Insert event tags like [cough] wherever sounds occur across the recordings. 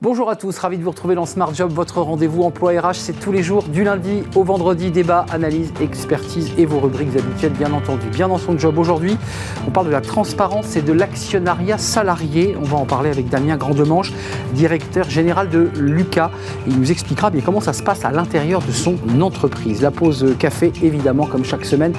Bonjour à tous, ravi de vous retrouver dans Smart Job, votre rendez-vous emploi RH. C'est tous les jours, du lundi au vendredi, débat, analyse, expertise et vos rubriques habituelles, bien entendu. Bien dans son job aujourd'hui, on parle de la transparence et de l'actionnariat salarié. On va en parler avec Damien Grandemanche, directeur général de Lucas. Il nous expliquera bien comment ça se passe à l'intérieur de son entreprise. La pause café, évidemment, comme chaque semaine,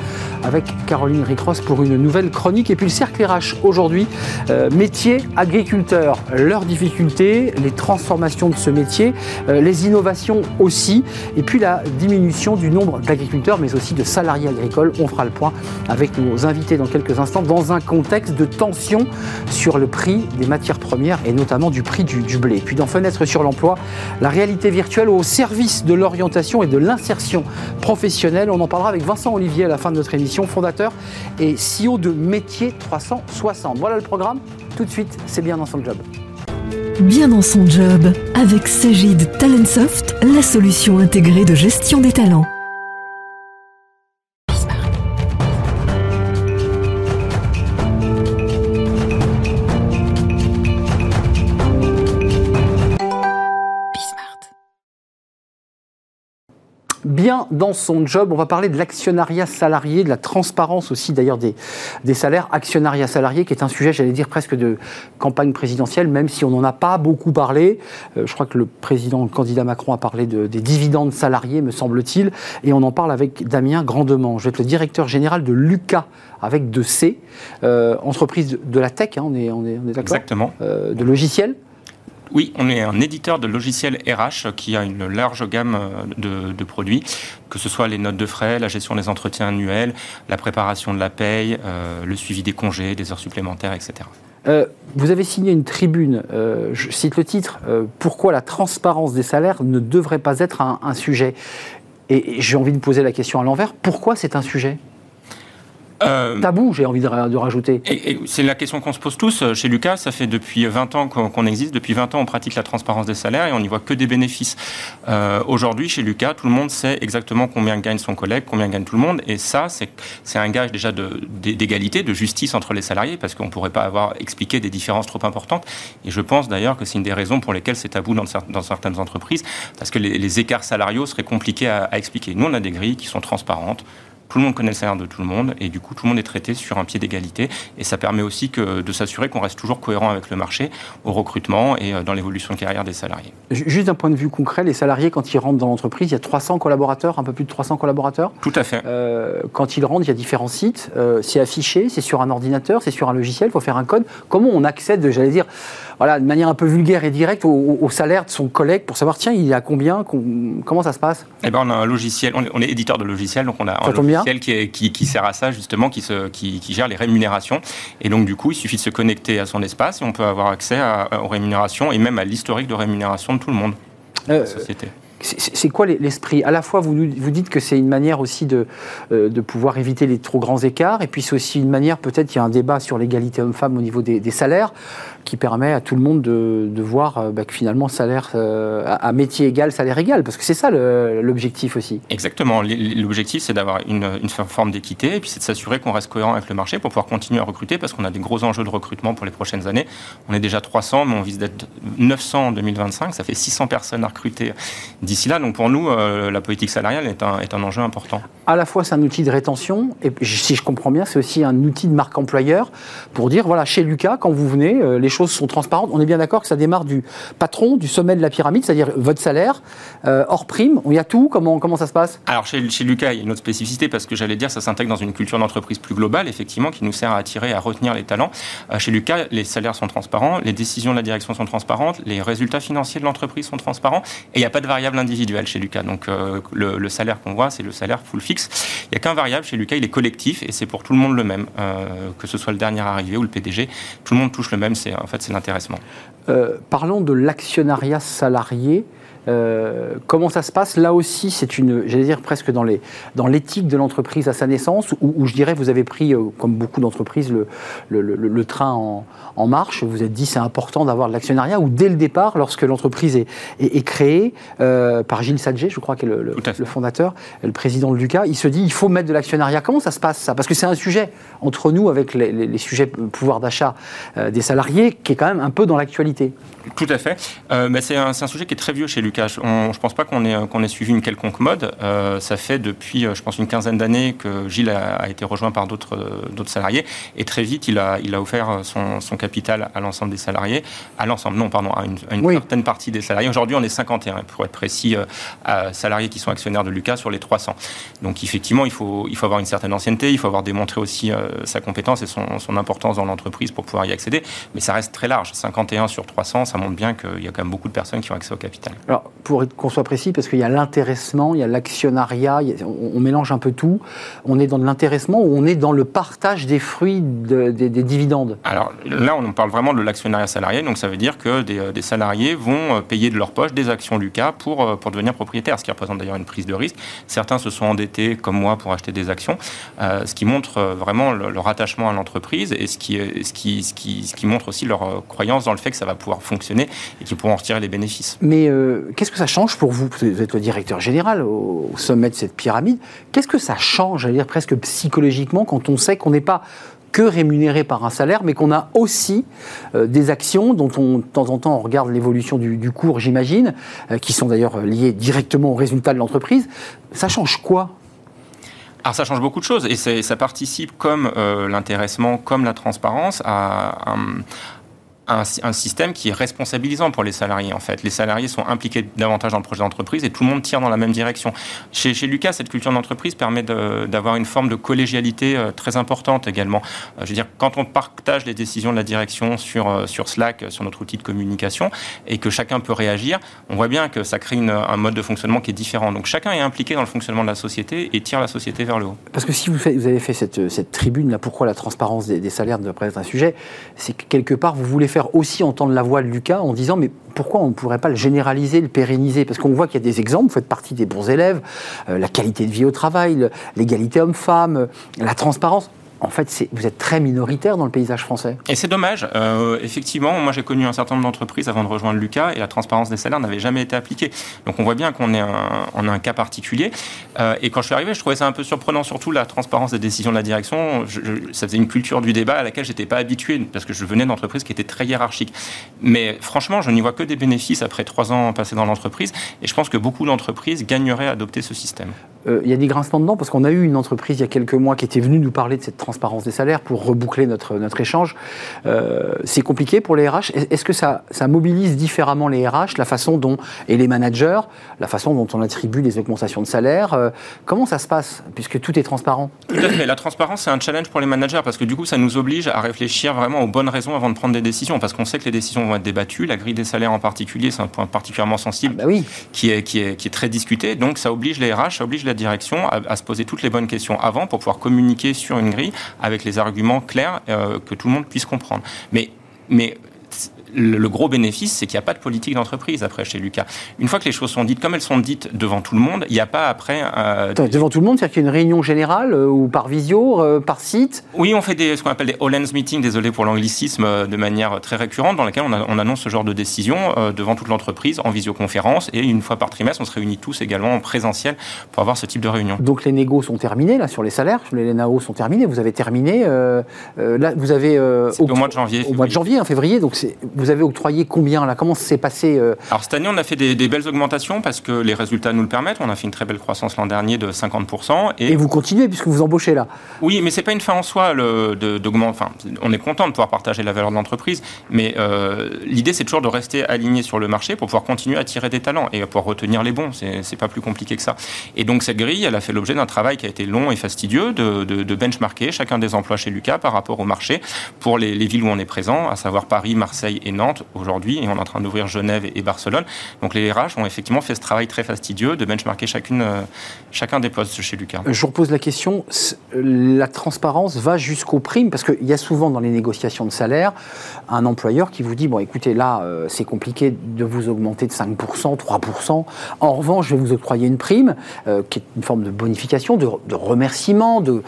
avec Caroline Ricross pour une nouvelle chronique. Et puis le cercle RH aujourd'hui, euh, métier agriculteur, leurs difficultés, les transformation de ce métier, euh, les innovations aussi, et puis la diminution du nombre d'agriculteurs, mais aussi de salariés agricoles. On fera le point avec nos invités dans quelques instants, dans un contexte de tension sur le prix des matières premières et notamment du prix du, blé. Puis dans Fenêtre sur l'emploi, la réalité virtuelle au service de l'orientation et de l'insertion professionnelle. On en parlera avec Vincent Olivier à la fin de notre émission, fondateur et CEO de Métier 360. Voilà le programme. Tout de suite, c'est bien dans son job bien dans son job avec Sagid Talentsoft, la solution intégrée de gestion des talents. Bien dans son job. On va parler de l'actionnariat salarié, de la transparence aussi d'ailleurs des, des salaires. Actionnariat salarié qui est un sujet, j'allais dire, presque de campagne présidentielle, même si on n'en a pas beaucoup parlé. Euh, je crois que le président, le candidat Macron a parlé de, des dividendes salariés, me semble-t-il. Et on en parle avec Damien Grandement. Je vais être le directeur général de Lucas avec deux C, euh, entreprise de, la tech, hein, on est, on est, on est d'accord? Exactement. Euh, de logiciels oui, on est un éditeur de logiciels RH qui a une large gamme euh, de, produits, que ce soit les notes de frais, la gestion des entretiens annuels, la préparation de la paye, euh, le suivi des congés, des heures supplémentaires, etc. Euh, vous avez signé une tribune, je cite le titre, Pourquoi la transparence des salaires ne devrait pas être un, sujet? Et, et j'ai envie de poser la question à l'envers, pourquoi c'est un sujet? Euh, tabou, j'ai envie de, rajouter. c'est la question qu'on se pose tous. Chez Lucas, ça fait depuis 20 ans qu'on existe. Depuis 20 ans, on pratique la transparence des salaires et on n'y voit que des bénéfices. Euh, aujourd'hui, chez Lucas, tout le monde sait exactement combien gagne son collègue, combien gagne tout le monde. Et ça, c'est un gage déjà d'égalité, de, justice entre les salariés, parce qu'on ne pourrait pas avoir expliqué des différences trop importantes. Et je pense d'ailleurs que c'est une des raisons pour lesquelles c'est tabou dans, dans, certaines entreprises, parce que les, écarts salariaux seraient compliqués à, à expliquer. Nous, on a des grilles qui sont transparentes tout le monde connaît le salaire de tout le monde et du coup tout le monde est traité sur un pied d'égalité et ça permet aussi que, de s'assurer qu'on reste toujours cohérent avec le marché au recrutement et euh, dans l'évolution de carrière des salariés. Juste d'un point de vue concret, les salariés quand ils rentrent dans l'entreprise, il y a 300 collaborateurs, un peu plus de 300 collaborateurs? Tout à fait. Euh, quand ils rentrent, il y a différents sites, euh, c'est affiché, c'est sur un ordinateur, c'est sur un logiciel, il faut faire un code. Comment on accède, j'allais dire, voilà, de manière un peu vulgaire et directe au, salaire de son collègue pour savoir, tiens, il y a combien, comment ça se passe? Eh ben, on a un logiciel, on est, éditeur de logiciel, donc on a un logiciel qui, qui, sert à ça, justement, qui, se, qui, gère les rémunérations. Et donc, du coup, il suffit de se connecter à son espace et on peut avoir accès aux rémunérations et même à l'historique de rémunération de tout le monde. Euh, la société. C'est quoi l'esprit? À la fois, vous, vous dites que c'est une manière aussi de, euh, de pouvoir éviter les trop grands écarts, et puis c'est aussi une manière, peut-être, il y a un débat sur l'égalité homme-femme au niveau des, salaires, qui permet à tout le monde de, de voir euh, bah, que finalement, salaire euh, à métier égal, salaire égal, parce que c'est ça l'objectif aussi. Exactement. L'objectif, c'est d'avoir une, une, forme d'équité, et puis c'est de s'assurer qu'on reste cohérent avec le marché pour pouvoir continuer à recruter, parce qu'on a des gros enjeux de recrutement pour les prochaines années. On est déjà 300, mais on vise d'être 900 en 2025, ça fait 600 personnes à recruter d'ici là. Donc pour nous, euh, la politique salariale est un, est un enjeu important. À la fois, c'est un outil de rétention, et si je comprends bien, c'est aussi un outil de marque employeur pour dire, voilà, chez Lucas, quand vous venez, les choses sont transparentes. On est bien d'accord que ça démarre du patron, du sommet de la pyramide, c'est-à-dire votre salaire, euh, hors prime. Il y a tout. Comment, comment ça se passe? Alors chez, chez Lucas, il y a une autre spécificité parce que j'allais dire, ça s'intègre dans une culture d'entreprise plus globale, effectivement, qui nous sert à attirer, à retenir les talents. chez Lucas, les salaires sont transparents, les décisions de la direction sont transparentes, les résultats financiers de l'entreprise sont transparents, et il n'y a pas de variable individuelle chez Lucas. Donc euh, le, salaire qu'on voit, c'est le salaire full fixe. Il n'y a qu'un variable chez Lucas, il est collectif et c'est pour tout le monde le même. Euh, que ce soit le dernier arrivé ou le PDG, tout le monde touche le même. C'est en fait c'est l'intéressement. Euh, parlons de l'actionnariat salarié. Euh, comment ça se passe Là aussi, c'est une, j'allais dire presque dans les dans l'éthique de l'entreprise à sa naissance, où, je dirais vous avez pris, euh, comme beaucoup d'entreprises, le, le, le, train en, en, marche. Vous vous êtes dit c'est important d'avoir de l'actionnariat, ou dès le départ, lorsque l'entreprise est, est, créée euh, par Gilles Sadger, je crois qui est le, fondateur, le président de Lucas, il se dit il faut mettre de l'actionnariat. Comment ça se passe ça? Parce que c'est un sujet entre nous avec les, les, sujets pouvoir d'achat des salariés qui est quand même un peu dans l'actualité. Tout à fait. mais c'est un, un, sujet qui est très vieux chez Lucas je ne pense pas qu'on ait, qu'on ait suivi une quelconque mode. Euh, ça fait depuis, euh, je pense, une quinzaine d'années que Gilles a, été rejoint par d'autres, euh, d'autres salariés. Et très vite, il a, il a offert son, son capital à l'ensemble des salariés. À l'ensemble, non, pardon, à une, certaine partie des salariés. Aujourd'hui, on est 51, pour être précis, salariés qui sont actionnaires de Lucas sur les 300. Donc, effectivement, il faut, il faut avoir une certaine ancienneté, il faut avoir démontré aussi sa compétence et son, son importance dans l'entreprise pour pouvoir y accéder. Mais ça reste très large. 51 sur 300, ça montre bien qu'il y a quand même beaucoup de personnes qui ont accès au capital. Alors, pour qu'on soit précis, parce qu'il y a l'intéressement, il y a l'actionnariat, on, mélange un peu tout. On est dans de l'intéressement ou on est dans le partage des fruits des, dividendes? Alors là, on parle vraiment de l'actionnariat salarié, donc ça veut dire que des, euh, salariés vont euh, payer de leur poche des actions Lucas pour, euh, pour devenir propriétaires, ce qui représente d'ailleurs une prise de risque. Certains se sont endettés, comme moi, pour acheter des actions, ce qui montre vraiment leur attachement à l'entreprise et ce qui, ce, qui, ce, qui, ce qui montre aussi leur croyance dans le fait que ça va pouvoir fonctionner et qu'ils pourront en retirer les bénéfices. Mais qu'est-ce que ça change pour vous Vous êtes le directeur général au, sommet de cette pyramide. Qu'est-ce que ça change, à dire presque psychologiquement, quand on sait qu'on n'est pas que rémunéré par un salaire, mais qu'on a aussi euh, des actions dont on, de temps en temps, on regarde l'évolution du, cours, j'imagine, euh, qui sont d'ailleurs liées directement au résultat de l'entreprise. Ça change quoi alors ça change beaucoup de choses et ça participe comme euh, l'intéressement, comme la transparence à, un, système qui est responsabilisant pour les salariés, en fait. Les salariés sont impliqués davantage dans le projet d'entreprise et tout le monde tire dans la même direction. Chez, chez Lucas, cette culture d'entreprise permet d'avoir une forme de collégialité euh, très importante également. Euh, je veux dire, quand on partage les décisions de la direction sur, euh, sur Slack, sur notre outil de communication, et que chacun peut réagir, on voit bien que ça crée un mode de fonctionnement qui est différent. Donc chacun est impliqué dans le fonctionnement de la société et tire la société vers le haut. Parce que si vous, avez fait cette, cette tribune, là, pourquoi la transparence des, salaires ne être un sujet, c'est que quelque part, vous voulez faire aussi entendre la voix de Lucas en disant mais pourquoi on ne pourrait pas le généraliser, le pérenniser? Parce qu'on voit qu'il y a des exemples, vous faites partie des bons élèves, euh, la qualité de vie au travail, l'égalité homme-femme, euh, la transparence en fait, vous êtes très minoritaire dans le paysage français. Et c'est dommage. Euh, effectivement, moi j'ai connu un certain nombre d'entreprises avant de rejoindre Lucas et la transparence des salaires n'avait jamais été appliquée. Donc on voit bien qu'on est un, a un cas particulier. Euh, et quand je suis arrivé, je trouvais ça un peu surprenant, surtout la transparence des décisions de la direction. ça faisait une culture du débat à laquelle j'étais pas habitué parce que je venais d'entreprises qui étaient très hiérarchiques. Mais franchement, je n'y vois que des bénéfices après trois ans passés dans l'entreprise et je pense que beaucoup d'entreprises gagneraient à adopter ce système. Euh, il y a des grincements dedans parce qu'on a eu une entreprise il y a quelques mois qui était venue nous parler de cette transparence des salaires pour reboucler notre, notre échange. Euh, c'est compliqué pour les RH. Est-ce que ça, ça mobilise différemment les RH, la façon dont, et les managers, la façon dont on attribue des augmentations de salaire euh, Comment ça se passe puisque tout est transparent? Tout à fait. La transparence, c'est un challenge pour les managers parce que du coup, ça nous oblige à réfléchir vraiment aux bonnes raisons avant de prendre des décisions parce qu'on sait que les décisions vont être débattues. La grille des salaires en particulier, c'est un point particulièrement sensible ah bah oui. qui, est, qui, est, qui est très discuté. Donc, ça oblige les RH, ça oblige la direction à, se poser toutes les bonnes questions avant pour pouvoir communiquer sur une grille avec les arguments clairs euh, que tout le monde puisse comprendre. Mais, mais le, gros bénéfice, c'est qu'il n'y a pas de politique d'entreprise après chez Lucas. Une fois que les choses sont dites, comme elles sont dites devant tout le monde, il n'y a pas après. Euh, devant tout le monde, c'est-à-dire qu'il y a une réunion générale euh, ou par visio, euh, par site Oui, on fait des, ce qu'on appelle des all-hands meetings, désolé pour l'anglicisme, de manière très récurrente, dans laquelle on, annonce ce genre de décision devant toute l'entreprise en visioconférence et une fois par trimestre, on se réunit tous également en présentiel pour avoir ce type de réunion. Donc les négos sont terminés là sur les salaires, les NAO sont terminés. Vous avez terminé là, vous avez au mois de janvier. Au mois de janvier, en février, donc vous avez octroyé combien là? Comment ça s'est passé euh Alors cette année, on a fait des, belles augmentations parce que les résultats nous le permettent. On a fait une très belle croissance l'an dernier de 50%. Et, vous continuez puisque vous embauchez là? Oui, mais c'est pas une fin en soi d'augmenter. Enfin, on est content de pouvoir partager la valeur de l'entreprise, mais euh, l'idée c'est toujours de rester aligné sur le marché pour pouvoir continuer à tirer des talents et pour retenir les bons. C'est pas plus compliqué que ça. Et donc cette grille, elle a fait l'objet d'un travail qui a été long et fastidieux de, de, benchmarker chacun des emplois chez Lucas par rapport au marché pour les, les villes où on est présent, à savoir Paris, Marseille Marseille et Nantes aujourd'hui, et on est en train d'ouvrir Genève et Barcelone. Donc les RH ont effectivement fait ce travail très fastidieux de benchmarker chacune, chacun des postes chez Lucas. Je vous repose la question, la transparence va jusqu'aux primes, parce qu'il y a souvent dans les négociations de salaire un employeur qui vous dit, bon écoutez, là c'est compliqué de vous augmenter de 5%, 3%, en revanche je vais vous octroyer une prime, qui est une forme de bonification, de, de remerciement, de...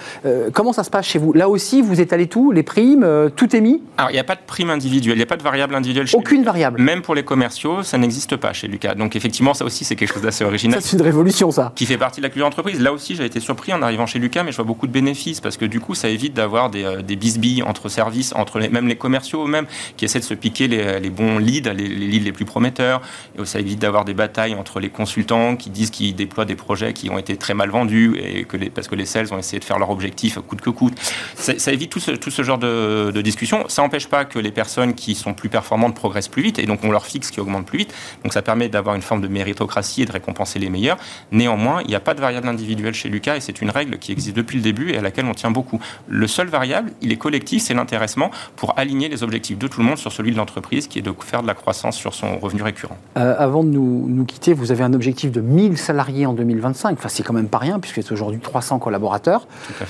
comment ça se passe chez vous? Là aussi, vous étalez tout, les primes, euh, tout est mis? Alors, il n'y a pas de prime individuelle, il n'y a pas de variable individuelle chez Aucune variable Même pour les commerciaux, ça n'existe pas chez Lucas. Donc, effectivement, ça aussi, c'est quelque chose d'assez original. C'est une révolution, ça. Qui fait partie de la culture d'entreprise. Là aussi, j'ai été surpris en arrivant chez Lucas, mais je vois beaucoup de bénéfices parce que du coup, ça évite d'avoir des, euh, des bisbilles entre services, entre les, même les commerciaux eux-mêmes, qui essaient de se piquer les, les bons leads, les, les, leads les plus prometteurs. Et ça évite d'avoir des batailles entre les consultants qui disent qu'ils déploient des projets qui ont été très mal vendus et que parce que les sales ont essayé de faire leur objectif coûte que coûte. Ça, ça évite tout ce, tout ce genre de, de discussion. Ça n'empêche pas que les personnes qui sont plus performantes progressent plus vite et donc on leur fixe qui augmente plus vite. Donc ça permet d'avoir une forme de méritocratie et de récompenser les meilleurs. Néanmoins, il n'y a pas de variable individuelle chez Lucas et c'est une règle qui existe depuis le début et à laquelle on tient beaucoup. Le seul variable, il est collectif, c'est l'intéressement pour aligner les objectifs de tout le monde sur celui de l'entreprise qui est de faire de la croissance sur son revenu récurrent. Euh, avant de nous, nous, quitter, vous avez un objectif de 1000 salariés en 2025. Enfin, c'est quand même pas rien puisque c'est aujourd'hui 300 collaborateurs.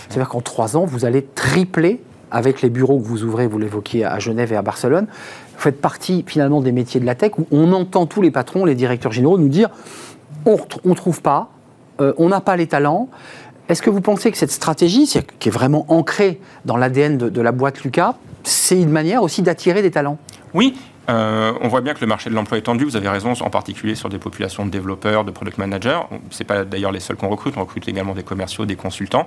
C'est-à-dire qu'en trois ans, vous allez tripler avec les bureaux que vous ouvrez, vous l'évoquiez à Genève et à Barcelone, faites partie finalement des métiers de la tech où on entend tous les patrons, les directeurs généraux nous dire on ne trouve pas, euh, on n'a pas les talents. Est-ce que vous pensez que cette stratégie, qui est vraiment ancrée dans l'ADN de la boîte Lucas, c'est une manière aussi d'attirer des talents? Oui, euh, on voit bien que le marché de l'emploi est tendu. Vous avez raison, en particulier sur des populations de développeurs, de product managers. C'est pas d'ailleurs les seuls qu'on recrute. On recrute également des commerciaux, des consultants.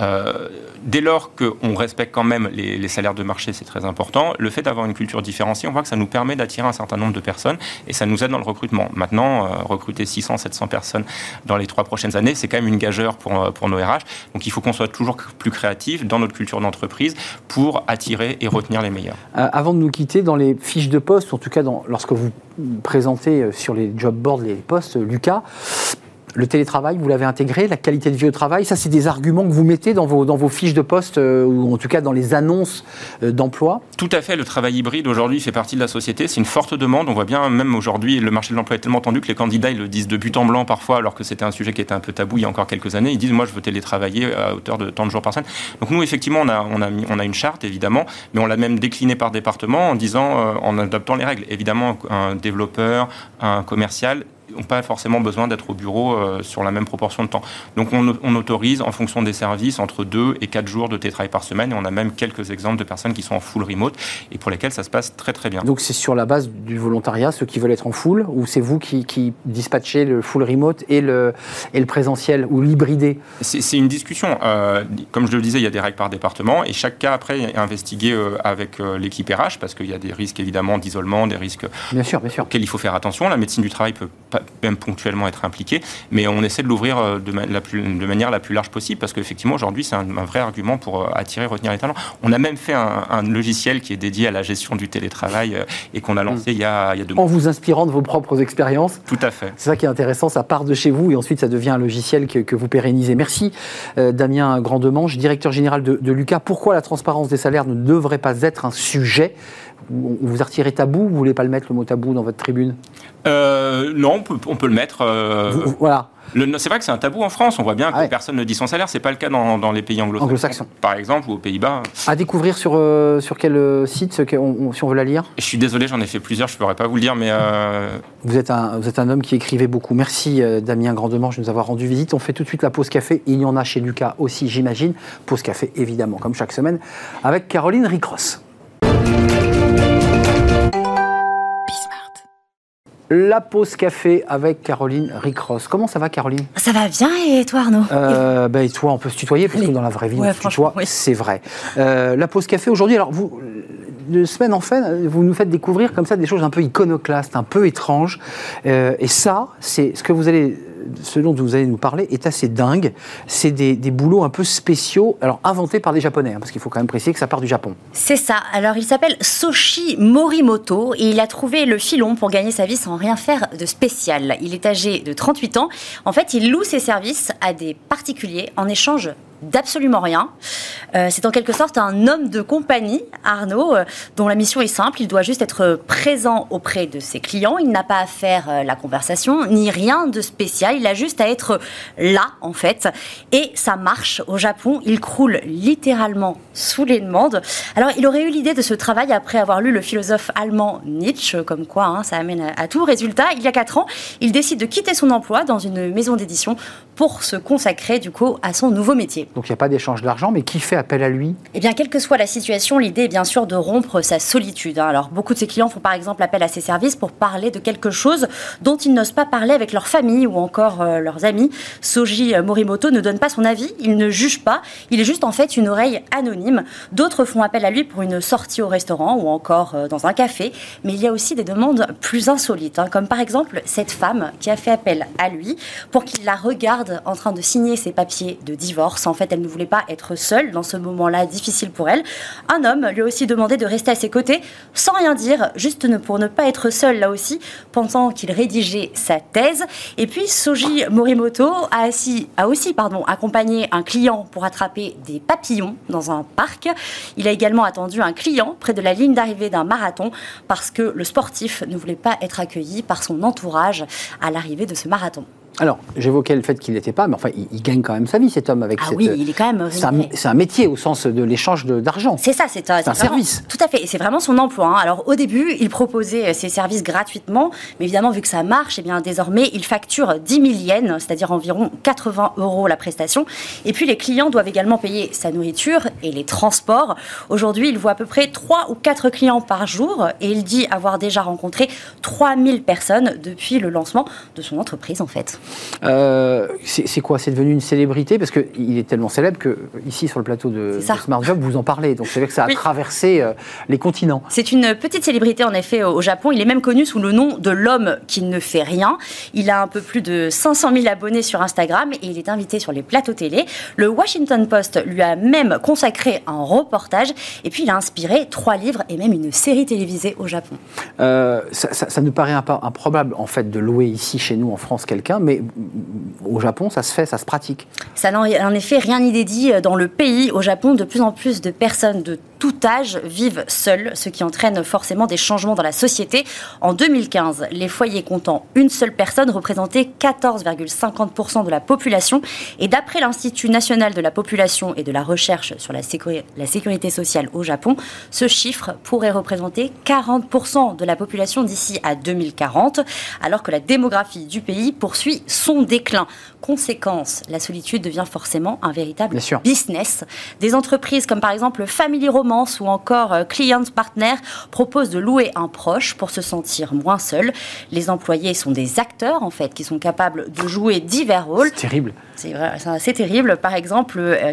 Euh, dès lors qu'on respecte quand même les, salaires de marché, c'est très important. Le fait d'avoir une culture différenciée, on voit que ça nous permet d'attirer un certain nombre de personnes et ça nous aide dans le recrutement. Maintenant, euh, recruter 600, 700 personnes dans les trois prochaines années, c'est quand même une gageure pour, pour nos RH. Donc il faut qu'on soit toujours plus créatif dans notre culture d'entreprise pour attirer et retenir les meilleurs. Avant de nous quitter, dans les fiches de poste, en tout cas lorsque vous présentez sur les job boards les postes, Lucas, le télétravail, vous l'avez intégré, la qualité de vie au travail, ça c'est des arguments que vous mettez dans vos, fiches de poste euh, ou en tout cas dans les annonces euh, d'emploi Tout à fait, le travail hybride aujourd'hui fait partie de la société, c'est une forte demande, on voit bien même aujourd'hui le marché de l'emploi est tellement tendu que les candidats ils le disent de but en blanc parfois alors que c'était un sujet qui était un peu tabou il y a encore quelques années, ils disent moi je veux télétravailler à hauteur de tant de jours par semaine. Donc nous effectivement on a, une charte évidemment, mais on l'a même déclinée par département en disant, euh, en adoptant les règles. Évidemment un développeur, un commercial, n'ont pas forcément besoin d'être au bureau euh, sur la même proportion de temps. Donc on, on, autorise en fonction des services entre 2 et 4 jours de télétravail par semaine et on a même quelques exemples de personnes qui sont en full remote et pour lesquelles ça se passe très très bien. Donc c'est sur la base du volontariat, ceux qui veulent être en full, ou c'est vous qui, qui, dispatchez le full remote et le, et le présentiel ou l'hybridé? C'est une discussion. Euh, comme je le disais, il y a des règles par département et chaque cas après est investigué euh, avec l'équipe RH parce qu'il y a des risques évidemment d'isolement, des risques bien sûr, bien sûr. auxquels il faut faire attention. La médecine du travail peut pas, même ponctuellement être impliqué, mais on essaie de l'ouvrir euh, de, ma la plus, de, manière la plus large possible parce qu'effectivement aujourd'hui c'est un, un, vrai argument pour euh, attirer, retenir les talents. On a même fait un, un, logiciel qui est dédié à la gestion du télétravail euh, et qu'on a lancé mmh. il, y a, il y a deux mois. En vous inspirant de vos propres expériences Tout à fait. C'est ça qui est intéressant, ça part de chez vous et ensuite ça devient un logiciel que, que vous pérennisez. Merci euh, Damien Grandemange, directeur général de, de Lucas. Pourquoi la transparence des salaires ne devrait pas être un sujet vous vous retirez tabou? Vous voulez pas le mettre, le mot tabou, dans votre tribune? Euh, Non, on peut, on peut, le mettre. Euh, vous, voilà. C'est vrai que c'est un tabou en France. On voit bien que ah ouais. personne ne dit son salaire. C'est pas le cas dans, dans les pays anglo-saxons, anglo par exemple, ou aux Pays-Bas. À découvrir sur, euh, sur quel site, ce on, on, si on veut la lire Je suis désolé, j'en ai fait plusieurs. Je pourrais pas vous le dire, mais euh... vous êtes un vous êtes un homme qui écrivait beaucoup. Merci euh, Damien Grandemange de nous avoir rendu visite. On fait tout de suite la pause café. Il y en a chez Lucas aussi, j'imagine. Pause café, évidemment, comme chaque semaine, avec Caroline Ricross. La pause café avec Caroline Ricross. Comment ça va, Caroline? Ça va bien, et toi, Arnaud? Euh, bah, Et toi, on peut se tutoyer, parce que dans la vraie vie, ouais, on tutoie, oui. c'est vrai. Euh, la pause café, aujourd'hui, alors, vous, de semaine en fait, vous nous faites découvrir comme ça des choses un peu iconoclastes, un peu étranges. Euh, et ça, c'est ce que vous allez ce dont vous allez nous parler est assez dingue. C'est des, des, boulots un peu spéciaux, alors inventés par des Japonais, hein, parce qu'il faut quand même préciser que ça part du Japon. C'est ça. Alors il s'appelle Soshi Morimoto et il a trouvé le filon pour gagner sa vie sans rien faire de spécial. Il est âgé de 38 ans. En fait, il loue ses services à des particuliers en échange d'absolument rien. Euh, c'est en quelque sorte un homme de compagnie, Arnaud, euh, dont la mission est simple. Il doit juste être présent auprès de ses clients. Il n'a pas à faire euh, la conversation, ni rien de spécial. Il a juste à être là, en fait. Et ça marche au Japon. Il croule littéralement sous les demandes. Alors, il aurait eu l'idée de ce travail après avoir lu le philosophe allemand Nietzsche, comme quoi hein, ça amène à, tout. Résultat, il y a 4 ans, il décide de quitter son emploi dans une maison d'édition pour se consacrer, du coup, à son nouveau métier. Donc, il n'y a pas d'échange d'argent, mais qui fait appel à lui? Eh bien, quelle que soit la situation, l'idée est bien sûr de rompre sa solitude. Hein. Alors, beaucoup de ses clients font par exemple appel à ses services pour parler de quelque chose dont ils n'osent pas parler avec leur famille ou encore euh, leurs amis. Soji Morimoto ne donne pas son avis, il ne juge pas, il est juste en fait une oreille anonyme. D'autres font appel à lui pour une sortie au restaurant ou encore euh, dans un café, mais il y a aussi des demandes plus insolites, hein, comme par exemple cette femme qui a fait appel à lui pour qu'il la regarde en train de signer ses papiers de divorce. En fait, elle ne voulait pas être seule dans ce moment-là difficile pour elle. Un homme lui a aussi demandé de rester à ses côtés sans rien dire, juste pour ne pas être seul là aussi, pensant qu'il rédigeait sa thèse. Et puis Soji Morimoto a, a aussi pardon, accompagné un client pour attraper des papillons dans un parc. Il a également attendu un client près de la ligne d'arrivée d'un marathon parce que le sportif ne voulait pas être accueilli par son entourage à l'arrivée de ce marathon. Alors, j'évoquais le fait qu'il n'était pas, mais enfin, il, gagne quand même sa vie, cet homme, avec ah oui, il est quand même. C'est un, métier au sens de l'échange d'argent. C'est ça, c'est un, service. Tout à fait, et c'est vraiment son emploi. Hein. Alors, au début, il proposait euh, ses services gratuitement, mais évidemment, vu que ça marche, et eh bien, désormais, il facture 10 000 yens, c'est-à-dire environ 80 euros la prestation. Et puis, les clients doivent également payer sa nourriture et les transports. Aujourd'hui, il voit à peu près 3 ou 4 clients par jour, et il dit avoir déjà rencontré 3000 personnes depuis le lancement de son entreprise, en fait. Euh, c'est quoi? C'est devenu une célébrité? Parce qu'il est tellement célèbre que ici, sur le plateau de, Smart Job, vous en parlez. Donc c'est vrai que ça a traversé euh, les continents. C'est une petite célébrité, en effet, au Japon. Il est même connu sous le nom de l'homme qui ne fait rien. Il a un peu plus de 500 000 abonnés sur Instagram et il est invité sur les plateaux télé. Le Washington Post lui a même consacré un reportage. Et puis, il a inspiré trois livres et même une série télévisée au Japon. Euh, ça, ça, nous paraît improbable, en fait, de louer ici, chez nous, en France, quelqu'un. Mais au Japon, ça se fait, ça se pratique. Ça n'a en effet rien inédit dans le pays. Au Japon, de plus en plus de personnes de tout âge vivent seuls, ce qui entraîne forcément des changements dans la société. En 2015, les foyers comptant une seule personne représentaient 14,50% de la population. Et d'après l'Institut national de la population et de la recherche sur la sécurité sociale au Japon, ce chiffre pourrait représenter 40% de la population d'ici à 2040, alors que la démographie du pays poursuit son déclin. Conséquence, la solitude devient forcément un véritable business. Des entreprises comme par exemple Family Romance ou encore euh, Client Partner proposent de louer un proche pour se sentir moins seul. Les employés sont des acteurs en fait qui sont capables de jouer divers rôles. C'est terrible. C'est assez terrible. Par exemple, euh,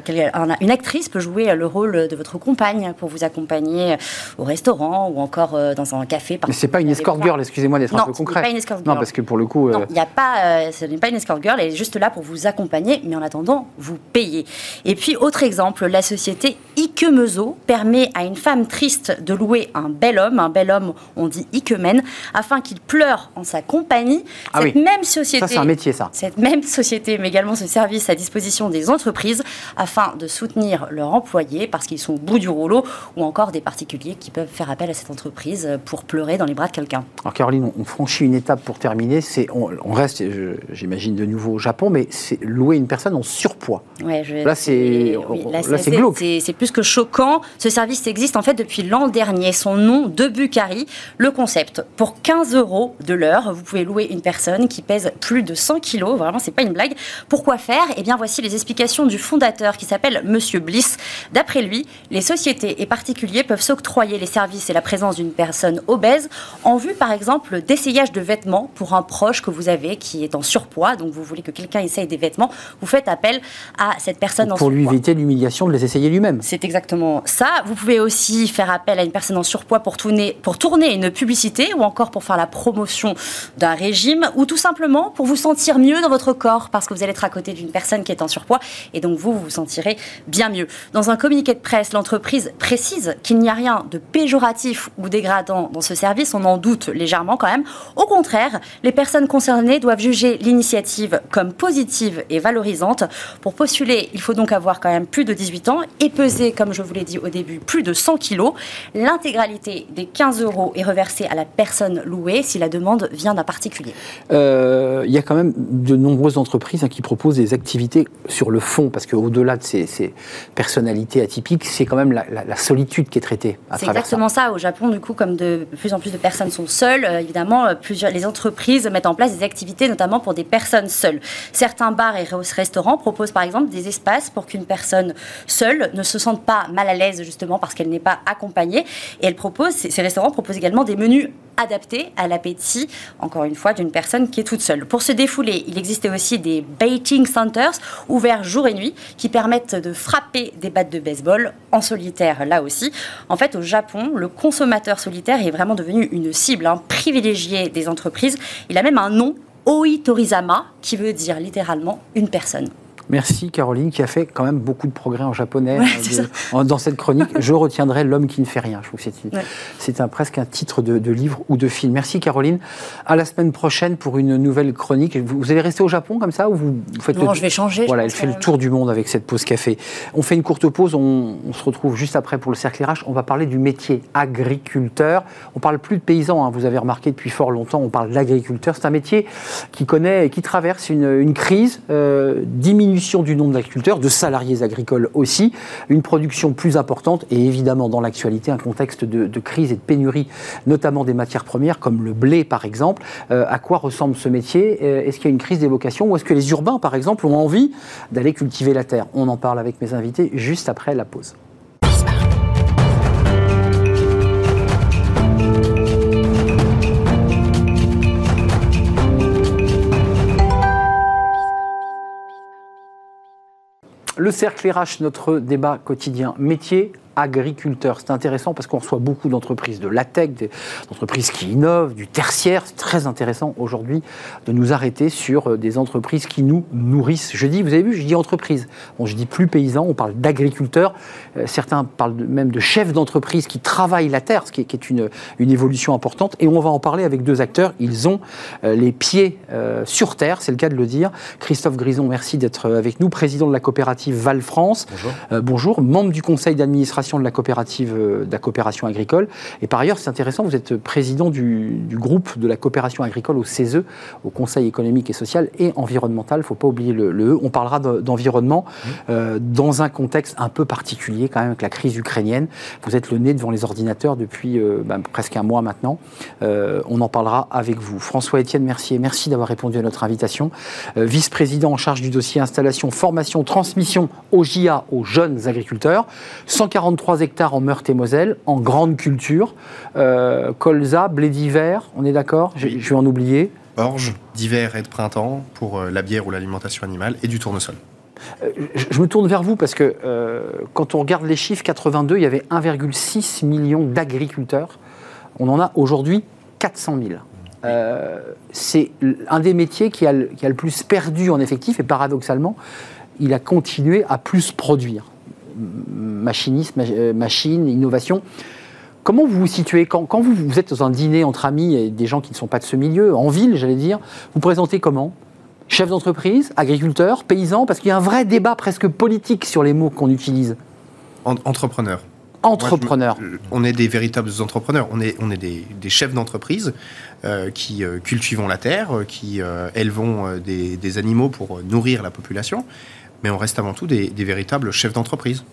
une actrice peut jouer le rôle de votre compagne pour vous accompagner au restaurant ou encore euh, dans un café. Mais c'est pas une escort girl, excusez-moi d'être un peu concret. Non, pas une escort girl. Non, parce que pour le coup. Non, il n'y a pas. ce n'est pas une escort girl. Elle est juste là pour vous accompagner, mais en attendant, vous payez. Et puis, autre exemple, la société Ikemezo permet à une femme triste de louer un bel homme, un bel homme, on dit Ikemen, afin qu'il pleure en sa compagnie. Ah cette même société. Ça, c'est un métier, ça. Cette même société met également ce service à disposition des entreprises afin de soutenir leurs employés parce qu'ils sont au bout du rouleau ou encore des particuliers qui peuvent faire appel à cette entreprise pour pleurer dans les bras de quelqu'un. Alors, Caroline, on franchit une étape pour terminer. C'est, on, on reste, j'imagine, de nouveau au Japon, mais c'est louer une personne en surpoids. Ouais, je, là, c'est, là, c'est glauque. C'est plus que choquant. Ce service existe en fait depuis l'an dernier. Son nom, de Bucari. Le concept, pour 15 euros de l'heure, vous pouvez louer une personne qui pèse plus de 100 kilos. Vraiment, c'est pas une blague. Pourquoi faire Eh bien, voici les explications du fondateur qui s'appelle Monsieur Bliss. D'après lui, les sociétés et particuliers peuvent s'octroyer les services et la présence d'une personne obèse en vue, par exemple, d'essayage de vêtements pour un proche que vous avez qui est en surpoids. Donc, vous voulez que quelqu'un essaye des vêtements. Vous faites appel à cette personne en surpoids. Pour lui éviter l'humiliation de les essayer lui-même. C'est exactement ça. Vous pouvez aussi faire appel à une personne en surpoids pour tourner, pour tourner une publicité ou encore pour faire la promotion d'un régime ou tout simplement pour vous sentir mieux dans votre corps parce que vous allez être à côté d'une personne qui est en surpoids. Et donc vous, vous vous sentirez bien mieux. Dans un communiqué de presse, l'entreprise précise qu'il n'y a rien de péjoratif ou dégradant dans ce service. On en doute légèrement quand même. Au contraire, les personnes concernées doivent juger l'initiative comme positive et valorisante. Pour postuler, il faut donc avoir quand même plus de 18 ans et peser, comme je vous l'ai dit au début, plus de 100 kilos. L'intégralité des 15 euros est reversée à la personne louée si la demande vient d'un particulier. Euh, il y a quand même de nombreuses entreprises hein, qui proposent activités sur le fond, parce qu'au-delà de ces, personnalités atypiques, c'est quand même la, solitude qui est traitée C'est exactement ça. Au Japon, du coup, comme de plus en plus de personnes sont seules, euh, évidemment, euh, plusieurs, les entreprises mettent en place des activités, notamment pour des personnes seules. Certains bars et restaurants proposent par exemple des espaces pour qu'une personne seule ne se sente pas mal à l'aise, justement, parce qu'elle n'est pas accompagnée. Et elle propose, ces restaurants proposent également des menus adaptés à l'appétit, encore une fois, d'une personne qui est toute seule. Pour se défouler, il existait aussi des baiting centers ouverts jour et nuit qui permettent de frapper des battes de baseball en solitaire là aussi. En fait, au Japon, le consommateur solitaire est vraiment devenu une cible hein, privilégiée des entreprises. Il a même un nom, Oitorizama, qui veut dire littéralement une personne. Merci Caroline, qui a fait quand même beaucoup de progrès en japonais euh, dans cette chronique. [laughs] Je retiendrai L'homme qui ne fait rien. Je trouve que c'est un, presque un titre de, livre ou de film. Merci Caroline. À la semaine prochaine pour une nouvelle chronique. Vous, allez rester au Japon comme ça ou vous, faites Non, je vais changer. Voilà, elle fait le tour du monde avec cette pause café. On fait une courte pause. On, se retrouve juste après pour le cercle RH. On va parler du métier agriculteur. On parle plus de paysans. Hein. Vous avez remarqué depuis fort longtemps, on parle d'agriculteur. C'est un métier qui connaît, qui traverse une, crise, euh, du nombre d'agriculteurs, de salariés agricoles aussi, une production plus importante et évidemment dans l'actualité un contexte de, crise et de pénurie, notamment des matières premières comme le blé par exemple. Euh, à quoi ressemble ce métier? Euh, Est-ce qu'il y a une crise des vocations ou est-ce que les urbains par exemple ont envie d'aller cultiver la terre? On en parle avec mes invités juste après la pause. Le cercle RH, notre débat quotidien. Métier, agriculteurs. C'est intéressant parce qu'on reçoit beaucoup d'entreprises de la tech, d'entreprises qui innovent, du tertiaire. C'est très intéressant aujourd'hui de nous arrêter sur euh, des entreprises qui nous nourrissent. Je dis, vous avez vu, je dis entreprise. Bon, je dis plus paysan, on parle d'agriculteurs. Euh, certains parlent même de chefs d'entreprise qui travaillent la terre, ce qui est, une, une, évolution importante. Et on va en parler avec deux acteurs. Ils ont euh, les pieds sur terre, c'est le cas de le dire. Christophe Grison, merci d'être avec nous, président de la coopérative Val France. Bonjour. bonjour, membre du conseil d'administration de la coopérative euh, de la coopération agricole. Et par ailleurs, c'est intéressant, vous êtes président du, groupe de la coopération agricole au CESE, au Conseil économique et social et environnemental. Il ne faut pas oublier le, E. On parlera d'environnement euh, dans un contexte un peu particulier, quand même, avec la crise ukrainienne. Vous êtes le nez devant les ordinateurs depuis euh, ben, presque un mois maintenant. on en parlera avec vous. François-Étienne Mercier, merci d'avoir répondu à notre invitation. Vice-président en charge du dossier installation, formation, transmission au JA aux jeunes agriculteurs. 140 33 hectares en Meurthe-et-Moselle, en grande culture. Euh, colza, blé d'hiver, on est d'accord Je vais en oublier. Orge, d'hiver et de printemps pour euh, la bière ou l'alimentation animale et du tournesol. Euh, je me tourne vers vous parce que quand on regarde les chiffres, 82, il y avait 1,6 million d'agriculteurs. On en a aujourd'hui 400 000. c'est un des métiers qui a, qui a, le plus perdu en effectif et paradoxalement, il a continué à plus produire machinisme, euh, machine, innovation. Comment vous vous situez quand, vous, vous, êtes dans un dîner entre amis et des gens qui ne sont pas de ce milieu, en ville, j'allais dire, vous présentez comment? Chef d'entreprise, agriculteur, paysan? Parce qu'il y a un vrai débat presque politique sur les mots qu'on utilise. entrepreneur. Entrepreneur. on est des véritables entrepreneurs. On est, on est des, chefs d'entreprise euh, qui euh, cultivons la terre, qui élevons des, des, animaux pour nourrir la population mais on reste avant tout des, véritables chefs d'entreprise.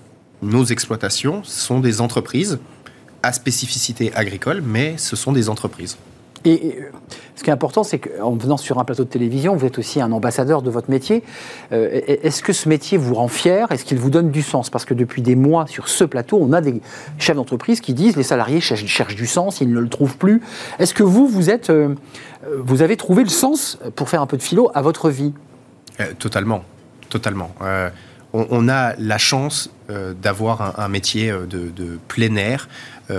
Nos exploitations sont des entreprises à spécificité agricole, mais ce sont des entreprises. Et ce qui est important, c'est qu'en venant sur un plateau de télévision, vous êtes aussi un ambassadeur de votre métier. Euh, est-ce que ce métier vous rend fier? Est-ce qu'il vous donne du sens? Parce que depuis des mois, sur ce plateau, on a des chefs d'entreprise qui disent les salariés cherchent, du sens, ils ne le trouvent plus. Est-ce que vous, vous, êtes, euh, vous avez trouvé le sens, pour faire un peu de philo, à votre vie? Euh, Totalement totalement. Euh, on, a la chance euh, d'avoir un, métier euh, de, plein air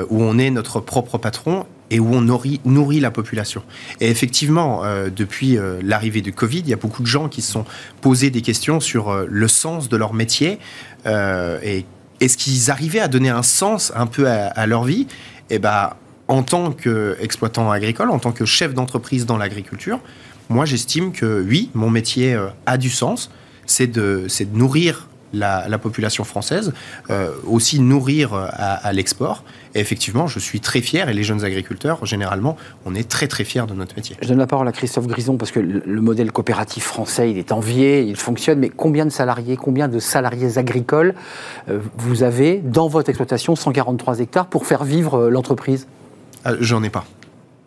où on est notre propre patron et où on nourrit, la population. Et effectivement, depuis l'arrivée du Covid, il y a beaucoup de gens qui se sont posés des questions sur le sens de leur métier et est-ce qu'ils arrivaient à donner un sens un peu à, leur vie? Et eh ben, en tant qu'exploitant agricole, en tant que chef d'entreprise dans l'agriculture, moi j'estime que oui, mon métier a du sens. C'est de, de nourrir la, population française, euh, aussi nourrir euh, à, l'export. Et effectivement, je suis très fier, et les jeunes agriculteurs, généralement, on est très très fiers de notre métier. Je donne la parole à Christophe Grison, parce que le, modèle coopératif français, il est envié, il fonctionne, mais combien de salariés, combien de salariés agricoles euh, vous avez dans votre exploitation, 143 hectares, pour faire vivre l'entreprise? J'en ai pas.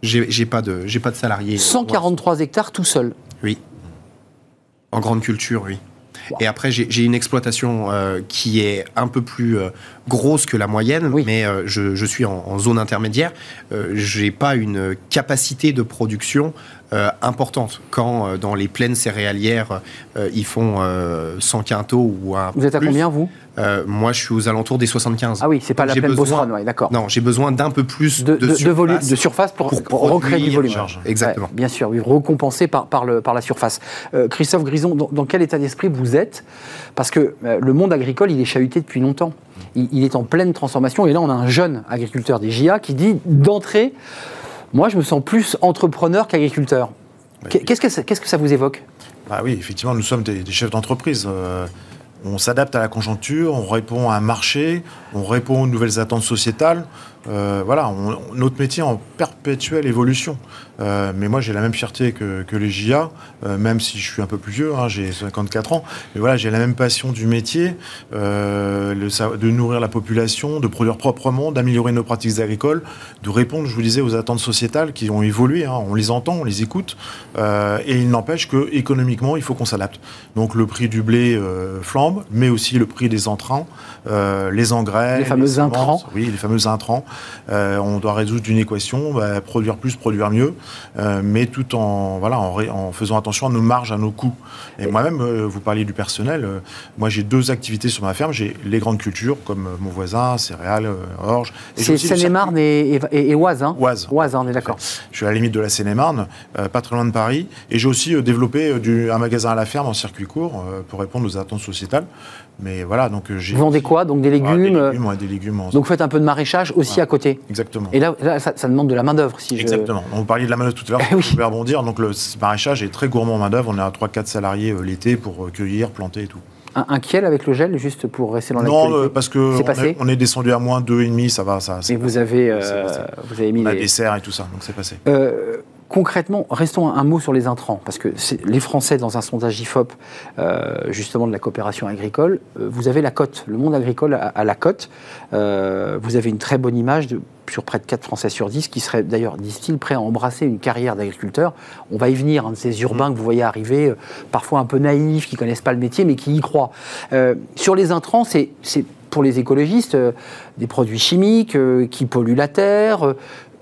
J'ai pas, de, pas de salariés. 143 hectares tout seul? Oui. En grande culture, oui. Et après, j'ai une exploitation euh, qui est un peu plus euh, grosse que la moyenne, mais euh, je, je, suis en, en zone intermédiaire. je n'ai pas une capacité de production importante. Quand dans les plaines céréalières, ils font 100 quintaux ou un Vous êtes à combien, vous? Euh, moi, je suis aux alentours des 75. Ah oui, c'est pas la plaine Beauceronne, d'accord. Non, j'ai besoin d'un peu plus de, de, surface, de surface pour, recréer du volume. Exactement. bien sûr, oui, recompenser par, par, le, par la surface. Euh, Christophe Grison, dans, quel état d'esprit vous êtes? Parce que euh, le monde agricole, il est chahuté depuis longtemps. Il, est en pleine transformation. Et là, on a un jeune agriculteur des GIA qui dit d'entrée, moi, je me sens plus entrepreneur qu'agriculteur. Qu'est-ce que, ça, qu'est-ce que ça vous évoque? Ah oui, effectivement, nous sommes des, chefs d'entreprise. On s'adapte à la conjoncture, on répond à un marché, on répond aux nouvelles attentes sociétales. Euh, voilà, notre métier en perpétuelle évolution. Euh, mais moi, j'ai la même fierté que, les JA, euh, même si je suis un peu plus vieux, hein, j'ai 54 ans. Mais voilà, j'ai la même passion du métier, de nourrir la population, de produire proprement, d'améliorer nos pratiques agricoles, de répondre, je vous disais, aux attentes sociétales qui ont évolué. Hein. on les entend, on les écoute. et il n'empêche que économiquement, il faut qu'on s'adapte. Donc le prix du blé flambe, mais aussi le prix des entrants, les engrais. Les fameux intrants. Oui, les fameux intrants. Euh, on doit résoudre une équation, bah, produire plus, produire mieux, euh, mais tout en, voilà, en, faisant attention à nos marges, à nos coûts. Et, moi-même, euh, vous parliez du personnel, moi j'ai deux activités sur ma ferme. J'ai les grandes cultures, comme mon voisin, céréales, orge. C'est Seine-et-Marne et, et, Oise, hein Oise. Oise, on est d'accord. Je suis à la limite de la Seine-et-Marne, pas très loin de Paris. Et j'ai aussi développé du, un magasin à la ferme en circuit court pour répondre aux attentes sociétales. Mais voilà, donc j'ai. Vous vendez quoi Donc des légumes Des légumes, ouais, des légumes Donc vous faites un peu de maraîchage aussi à côté Exactement. Et là, ça, demande de la main-d'œuvre. Si Exactement. On vous parliez de la main-d'œuvre tout à l'heure, je vais rebondir. Donc le maraîchage est très gourmand en main-d'œuvre. On est à 3-4 salariés euh, l'été pour euh, cueillir, planter et tout. Un, un, kiel avec le gel, juste pour rester dans la Non, euh, parce que on, est, descendu à moins 2,5, ça va. Ça, et vous avez, vous avez mis. On a des serres et tout ça, donc c'est passé. Concrètement, restons un, mot sur les intrants, parce que les Français, dans un sondage IFOP, euh, justement de la coopération agricole, euh, vous avez la cote, le monde agricole a, la cote. Euh, vous avez une très bonne image de, sur près de 4 Français sur 10 qui seraient d'ailleurs, disent-ils, prêts à embrasser une carrière d'agriculteur. On va y venir, un de ces urbains que vous voyez arriver, parfois un peu naïfs, qui ne connaissent pas le métier, mais qui y croient. sur les intrants, c'est pour les écologistes des produits chimiques qui polluent la terre,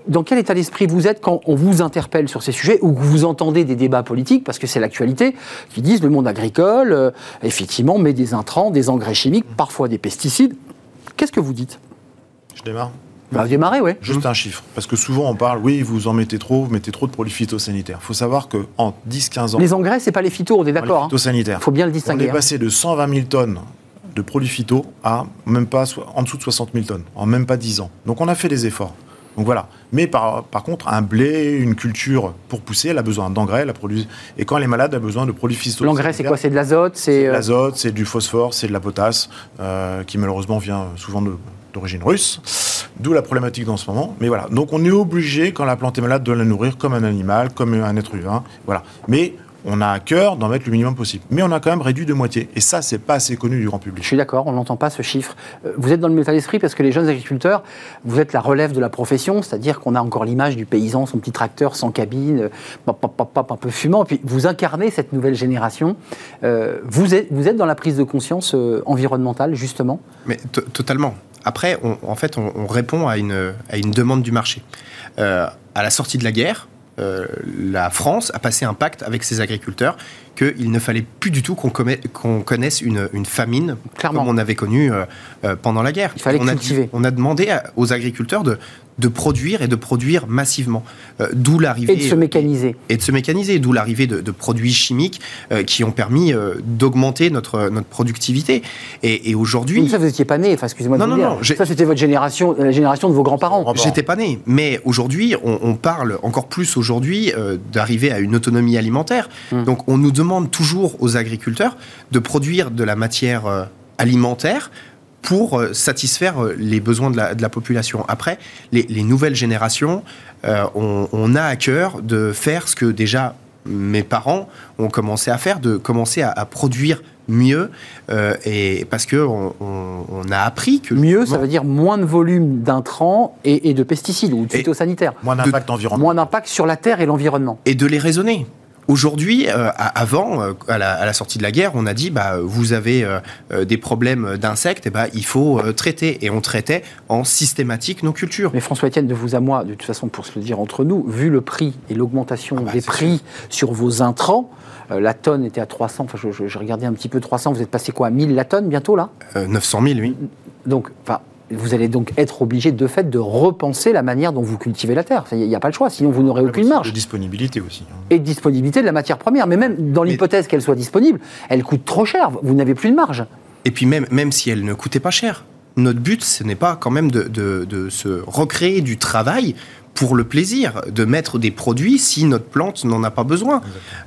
dans quel état d'esprit vous êtes quand on vous interpelle sur ces sujets ou que vous entendez des débats politiques, parce que c'est l'actualité, qui disent le monde agricole, euh, effectivement, met des intrants, des engrais chimiques, parfois des pesticides. Qu'est-ce que vous dites? Je démarre bah, démarrer, oui. Juste un chiffre. Parce que souvent, on parle, oui, vous en mettez trop, vous mettez trop de produits phytosanitaires. Il faut savoir qu'en 10-15 ans. Les engrais, c'est pas les phytos, on est d'accord. Les hein. phytosanitaires. Il faut bien le distinguer. On est hein. passé de 120 000 tonnes de produits phyto à même pas en dessous de 60 000 tonnes, en même pas 10 ans. Donc on a fait des efforts. Donc voilà. Mais par, contre, un blé, une culture, pour pousser, elle a besoin d'engrais, elle a produit... et quand elle est malade, elle a besoin de produits phytosanitaires. L'engrais, c'est quoi? C'est de l'azote C'est de euh, l'azote, c'est du phosphore, c'est de la potasse, euh, qui malheureusement vient souvent d'origine russe. D'où la problématique dans ce moment. Mais voilà. Donc on est obligé, quand la plante est malade, de la nourrir comme un animal, comme un être humain. Voilà. Mais on a à cœur d'en mettre le minimum possible. Mais on a quand même réduit de moitié. Et ça, c'est pas assez connu du grand public. Je suis d'accord, on n'entend pas ce chiffre. Euh, vous êtes dans le métal d'esprit parce que les jeunes agriculteurs, vous êtes la relève de la profession, c'est-à-dire qu'on a encore l'image du paysan, son petit tracteur sans cabine, pop, pop, pop, un peu fumant. puis vous incarnez cette nouvelle génération. Euh, vous, êtes, vous êtes dans la prise de conscience euh, environnementale, justement? Mais totalement. Après, en fait, on, répond à une, à une demande du marché. à la sortie de la guerre, euh, la France a passé un pacte avec ses agriculteurs qu'il ne fallait plus du tout qu'on connaisse une, une famine Clairement. comme on avait connu euh, euh, pendant la guerre. Il fallait on, a, cultiver. on a demandé à- aux agriculteurs de, de produire et de produire massivement. Euh, d'où l'arrivée Et de se mécaniser. et de se mécaniser, d'où l'arrivée de, de produits chimiques euh, qui ont permis euh, d'augmenter notre, notre productivité. Et, et aujourd'hui, Mais ça, vous n'étiez pas né, enfin, excusez-moi de Non, vous non, dire. non, Ça, c'était votre génération, la génération de vos grands-parents. J'étais pas né, mais aujourd'hui, on, on parle encore plus aujourd'hui euh, d'arriver à une autonomie alimentaire. Hmm. Donc, on nous demande toujours aux agriculteurs de produire de la matière euh, alimentaire pour euh, satisfaire euh, les besoins de la, de la population. Après, les, les nouvelles générations, euh, on, on a à cœur de faire ce que déjà mes parents ont commencé à faire, de commencer à, à produire mieux, euh, et parce que on, on- on a appris que Mieux, ça veut dire moins de volume d'intrants et, et de pesticides ou de phytosanitaires. Moins d'impact environnemental. Moins d'impact sur la terre et l'environnement. et de les raisonner. Aujourd'hui, euh, avant, euh, à, la, à la sortie de la guerre, on a dit bah, vous avez euh, des problèmes d'insectes, et bah, il faut traiter. Et on traitait en systématique nos cultures. Mais François Etienne, de vous à moi, de toute façon, pour se le dire entre nous, vu le prix et l'augmentation bah, des prix sur vos intrants, la tonne était à 300, enfin, je, je- je regardais un petit peu 300, vous êtes passé quoi à 1000 la tonne bientôt là? Euh, 900 000, oui. Donc, enfin, vous allez donc être obligé de fait de repenser la manière dont vous cultivez la terre. Il n'y a pas le choix, sinon vous n'aurez aucune De marge. disponibilité aussi. hein. Et de disponibilité de la matière première. Mais même dans l'hypothèse qu'elle soit disponible, elle coûte trop cher. Vous n'avez plus de marge. Et puis même, même si elle ne coûtait pas cher, notre but, ce n'est pas quand même de, de- de se recréer du travail pour le plaisir, de mettre des produits si notre plante n'en a pas besoin.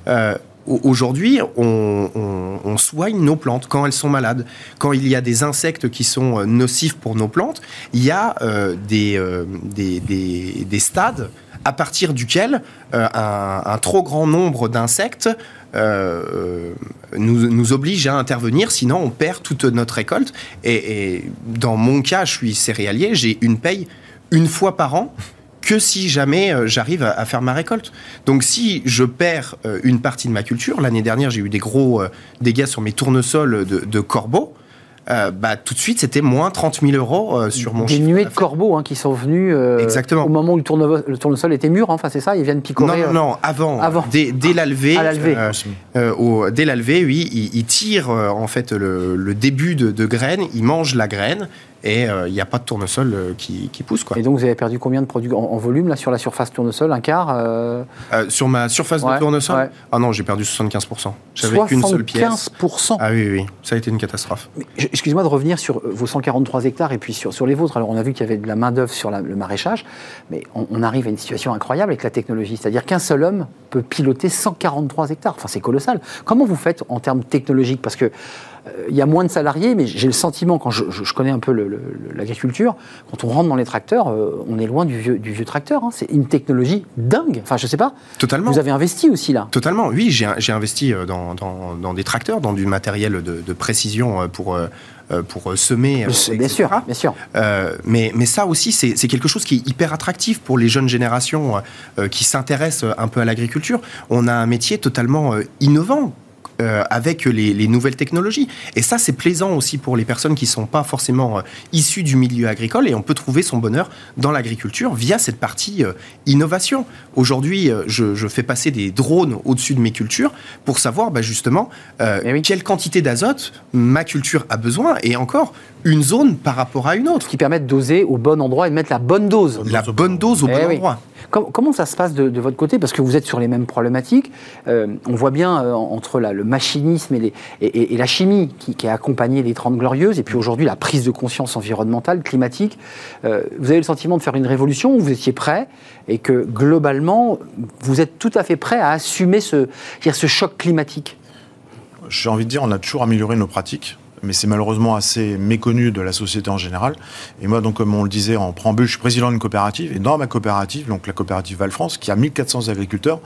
Euh, Aujourd'hui, on, soigne nos plantes quand elles sont malades. Quand il y a des insectes qui sont euh, nocifs pour nos plantes, il y a euh, des, euh, des, des- des stades à partir duquel un, trop grand nombre d'insectes nous, nous oblige à intervenir, sinon on perd toute notre récolte. Et dans mon cas, je suis céréalier, j'ai une paye une fois par an que si jamais euh, j'arrive à, faire ma récolte. Donc si je perds euh, une partie de ma culture, l'année dernière j'ai eu des gros euh, dégâts sur mes tournesols de, de corbeaux, euh, bah, tout de suite c'était moins 30 000 euros euh, sur mon Des nuées de corbeaux hein, qui sont venus euh, Exactement. au moment où le, tourne- le tournesol était mûr. hein. Enfin, c'est ça, ils viennent picorer. non, non, avant, Avant. Dès, dès la levée, À la levée. au- dès la levée, oui, il, il tire euh, en fait le, le début de, de graine, il mange la graine et euh, il n'y a pas de tournesol euh, qui, qui pousse quoi. Et donc, vous avez perdu combien de produits en, en volume là sur la surface tournesol? Un quart euh, sur ma surface Ouais, de tournesol, ouais. ah non, j'ai perdu 75%. J'avais qu'une seule pièce. 75%. Ah oui, oui, ça a été une catastrophe. Excusez-moi de revenir sur vos 143 hectares et puis sur, sur les vôtres. Alors, on a vu qu'il y avait de la main-d'œuvre sur la- le maraîchage, mais on, on arrive à une situation incroyable avec la technologie. C'est-à-dire qu'un seul homme peut piloter 143 hectares. Enfin, c'est colossal. Comment vous faites en termes technologiques? Parce que il y a moins de salariés, mais j'ai le sentiment, quand je, connais un peu l'agriculture, quand on rentre dans les tracteurs, euh, on est loin du vieux, du vieux tracteur. hein. C'est une technologie dingue. Enfin, je sais pas. Totalement. Vous avez investi aussi là. Totalement, oui, j'ai investi euh, dans, dans- dans des tracteurs, dans du matériel de, de précision euh, pour, euh, euh, pour euh, semer. euh, bien etc. sûr, bien sûr. Euh, mais, mais ça aussi, c'est quelque chose qui est hyper attractif pour les jeunes générations euh, euh, qui s'intéressent un peu à l'agriculture. On a un métier totalement euh, innovant. Euh, avec les, les nouvelles technologies. Et ça, c'est plaisant aussi pour les personnes qui ne sont pas forcément euh, issues du milieu agricole. Et on peut trouver son bonheur dans l'agriculture via cette partie euh, innovation. Aujourd'hui, je, je fais passer des drones au-dessus de mes cultures pour savoir bah, justement Eh oui. quelle quantité d'azote ma culture a besoin. Et encore, une zone par rapport à une autre. Qui permettent de doser au bon endroit et de mettre la bonne dose. La bonne dose au Eh bon oui. endroit. Com- Comment ça se passe de, de votre côté? Parce que vous êtes sur les mêmes problématiques. Euh, on voit bien euh, entre la- le machinisme et, les- et- et- et la chimie qui, qui a accompagné les 30 Glorieuses, et puis aujourd'hui la prise de conscience environnementale, climatique. Euh, vous avez le sentiment de faire une révolution où vous étiez prêt et que globalement, vous êtes tout à fait prêt à assumer ce, ce choc climatique? J'ai envie de dire, on a toujours amélioré nos pratiques, mais c'est malheureusement assez méconnu de la société en général. Et moi, donc, comme on le disait en préambule, je suis président d'une coopérative, et dans ma coopérative, donc la coopérative Val-France, qui a 1400 agriculteurs,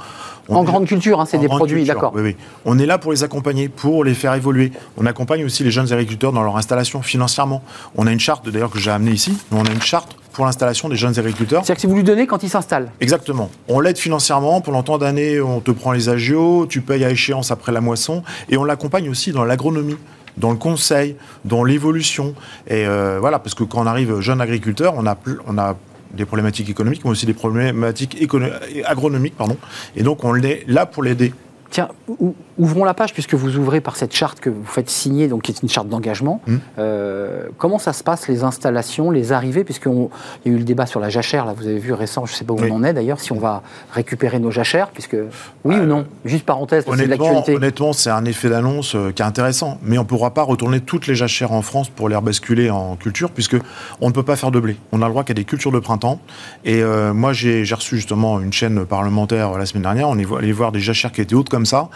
En grande culture, hein, c'est des produits, d'accord. Oui, oui. On est là pour les accompagner, pour les faire évoluer. On accompagne aussi les jeunes agriculteurs dans leur installation financièrement. On a une charte, d'ailleurs, que j'ai amenée ici, on a une charte pour l'installation des jeunes agriculteurs. C'est-à-dire que si vous lui donnez quand il s'installe. Exactement. On l'aide financièrement. Pendant tant d'années, on te prend les agios, tu payes à échéance après la moisson. Et on l'accompagne aussi dans l'agronomie, dans le conseil, dans l'évolution. Et euh, voilà, parce que quand on arrive jeune agriculteur, on a, on des problématiques économiques, mais aussi des problématiques agronomiques. Pardon. Et donc, on est là pour l'aider Tiens, ou- ouvrons la page puisque vous ouvrez par cette charte que vous faites signer, donc qui est une charte d'engagement. Mm. Euh, comment ça se passe les installations, les arrivées, puisqu'il y a eu le débat sur la jachère, là vous avez vu récent, je ne sais pas où Oui. on en est d'ailleurs, si on va récupérer nos jachères, puisque oui ou non, juste parenthèse, parce que Honnêtement, l'actualité. honnêtement, c'est un effet d'annonce euh, qui est intéressant, mais on ne pourra pas retourner toutes les jachères en France pour les rebasculer en culture, puisque on ne peut pas faire de blé. On a le droit qu'à des cultures de printemps. Et euh, moi, j'ai reçu justement une chaîne parlementaire euh, la semaine dernière. On est allé voir des jachères qui étaient hautes comme ça,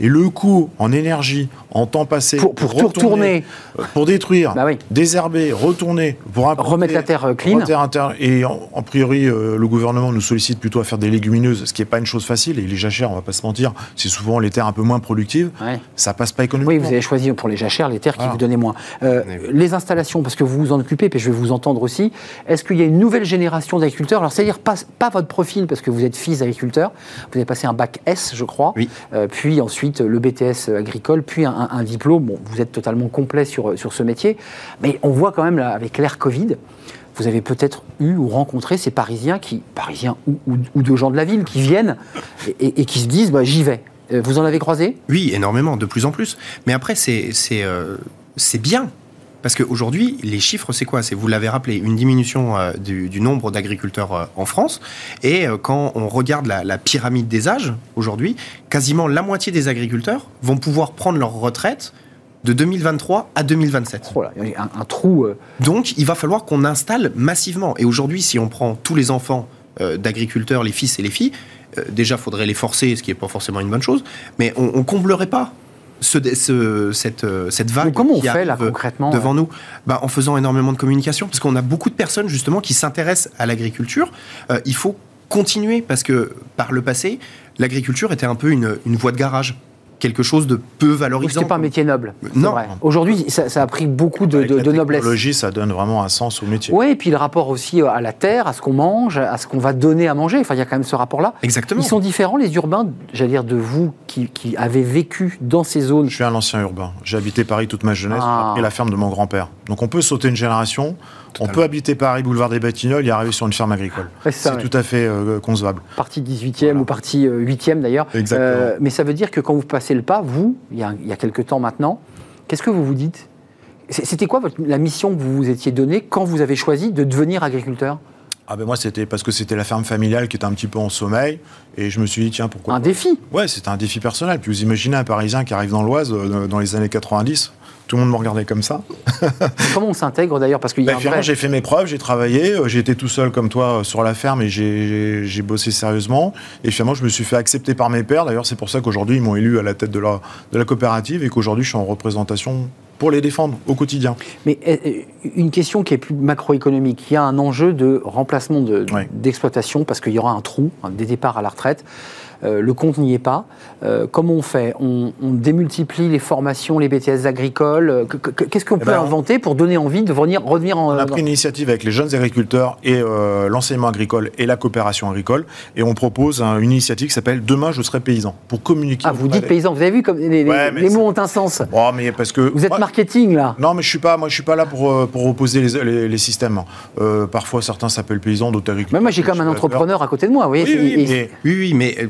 et le coût en énergie, en temps passé, Pour- pour tout retourner, euh, pour détruire, Bah oui. désherber, retourner, pour importer- Remettre la terre, euh, clean. remettre la terre- et en, en priori, euh, le gouvernement nous sollicite plutôt à faire des légumineuses, ce qui n'est pas une chose facile. Et les jachères, on va pas se mentir, c'est souvent les terres un peu moins productives. Ouais. Ça passe pas Oui, économiquement. vous avez choisi pour les jachères les terres qui Voilà. vous donnaient moins. Euh, Oui, oui. Les installations, parce que vous vous en occupez, puis je vais vous entendre aussi. Est-ce qu'il y a une nouvelle génération d'agriculteurs? Alors, c'est-à-dire pas, pas votre profil, parce que vous êtes fils d'agriculteur. Vous avez passé un bac S, je crois. Oui. Euh, puis ensuite le BTS agricole, puis un, diplôme. Bon, vous êtes totalement complet sur, sur ce métier. Mais on voit quand même, avec l'ère Covid, vous avez peut-être eu ou rencontré ces Parisiens, qui, Parisiens ou, ou- de gens de la ville, qui viennent et, qui se disent bah, j'y vais. Euh, Vous en avez croisé? Oui, énormément, de plus en plus. Mais après, c'est euh, c'est bien. Parce qu'aujourd'hui, les chiffres, c'est quoi? C'est, vous l'avez rappelé, une diminution euh, du, du nombre d'agriculteurs euh, en France. Et euh, quand on regarde la, la pyramide des âges, aujourd'hui, quasiment la moitié des agriculteurs vont pouvoir prendre leur retraite de 2023 à 2027. Oh là, un, un trou. Donc, il va falloir qu'on installe massivement. Et aujourd'hui, si on prend tous les enfants d'agriculteurs, les fils et les filles, déjà, faudrait les forcer, ce qui n'est pas forcément une bonne chose, mais on ne comblerait pas ce, ce- cette, euh, cette vague Donc, comment on qui fait là euh, concrètement devant nous? Bah, En faisant énormément de communication, parce qu'on a beaucoup de personnes justement qui s'intéressent à l'agriculture. Euh, il faut continuer, parce que par le passé, l'agriculture était un peu une, une voie de garage, quelque chose de peu Donc, valorisant. c'était pas un métier noble. c'est Non. Aujourd'hui, ça, ça a pris beaucoup de, Avec de- la de noblesse. technologie, ça donne vraiment un sens au métier. Oui, et puis le rapport aussi à la terre, à ce qu'on mange, à ce qu'on va donner à manger. Enfin, il y a quand même ce rapport-là. Exactement. Ils sont différents, les urbains, j'allais dire, de vous qui, qui avez vécu dans ces zones. Je suis un ancien urbain. J'ai habité Paris toute ma jeunesse. Ah. J'ai appris la ferme de mon grand-père. Donc on peut sauter une génération. On peut habiter Paris, boulevard des Batignolles, et arriver sur une ferme agricole. C'est tout à fait euh, concevable. Partie 18e ou partie euh, 8e d'ailleurs. Euh, mais ça veut dire que quand vous passez le pas, vous, il y a, il y a quelques temps maintenant, qu'est-ce que vous vous dites? C'était quoi votre- la mission que vous vous étiez donnée quand vous avez choisi de devenir agriculteur? Ah ben moi c'était parce que c'était la ferme familiale qui était un petit peu en sommeil et je me suis dit tiens pourquoi Un pas? défi Ouais c'était un défi personnel. Puis vous imaginez un Parisien qui arrive dans l'Oise euh, dans les années 90, tout le monde me regardait comme ça. Comment on s'intègre d'ailleurs Parce qu'il finalement, vrai- j'ai fait mes preuves, j'ai travaillé, euh, j'ai été tout seul comme toi euh, sur la ferme et j'ai- bossé sérieusement. Et finalement, je me suis fait accepter par mes pairs. D'ailleurs, c'est pour ça qu'aujourd'hui, ils m'ont élu à la tête de la, de la coopérative et qu'aujourd'hui, je suis en représentation pour les défendre au quotidien. Mais euh, une question qui est plus macroéconomique. Il y a un enjeu de remplacement de- d'exploitation parce qu'il y aura un trou, un- des départs à la retraite. Euh, le compte n'y est pas. Euh, comment on fait on, on démultiplie les formations, les BTS agricoles. Euh, que- que- Qu'est-ce qu'on Eh peut ben, on- inventer pour donner envie de revenir, revenir en. On a pris une initiative avec les jeunes agriculteurs et euh, l'enseignement agricole et la coopération agricole. Et on propose un- une initiative qui s'appelle Demain, je serai paysan pour communiquer. Ah, vous dites paysan. Vous avez vu comme les, Ouais, c'est- mots ont un sens. Oh, mais parce que. Vous êtes Moi- marketing là. Non, mais je suis pas, moi, je suis pas là pour, pour opposer les, les- les systèmes. Euh, parfois, certains s'appellent paysans, d'autres agriculteurs. Mais moi, j'ai comme un cultivateurs. entrepreneur à côté de moi. Vous voyez, Oui, oui, mais- Oui, oui, mais euh,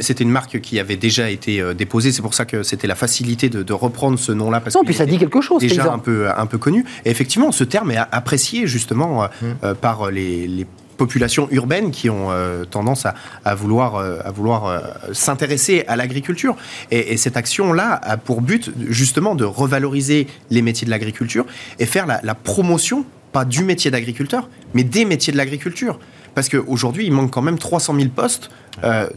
c'était une, marque qui avait déjà été euh, déposée. C'est pour ça que c'était la facilité de, de reprendre ce nom-là. Non, puis ça dit quelque chose, Déjà paysan. un peu, un peu connu. Et effectivement, ce terme est apprécié justement euh, Mmh. euh, par les, les populations urbaines qui ont euh, tendance à, à vouloir, euh, à vouloir euh, s'intéresser à l'agriculture. Et, et cette action-là a pour but justement de revaloriser les métiers de l'agriculture et faire la, la promotion, pas du métier d'agriculteur, mais des métiers de l'agriculture. Parce qu'aujourd'hui, il manque quand même 300 000 postes euh,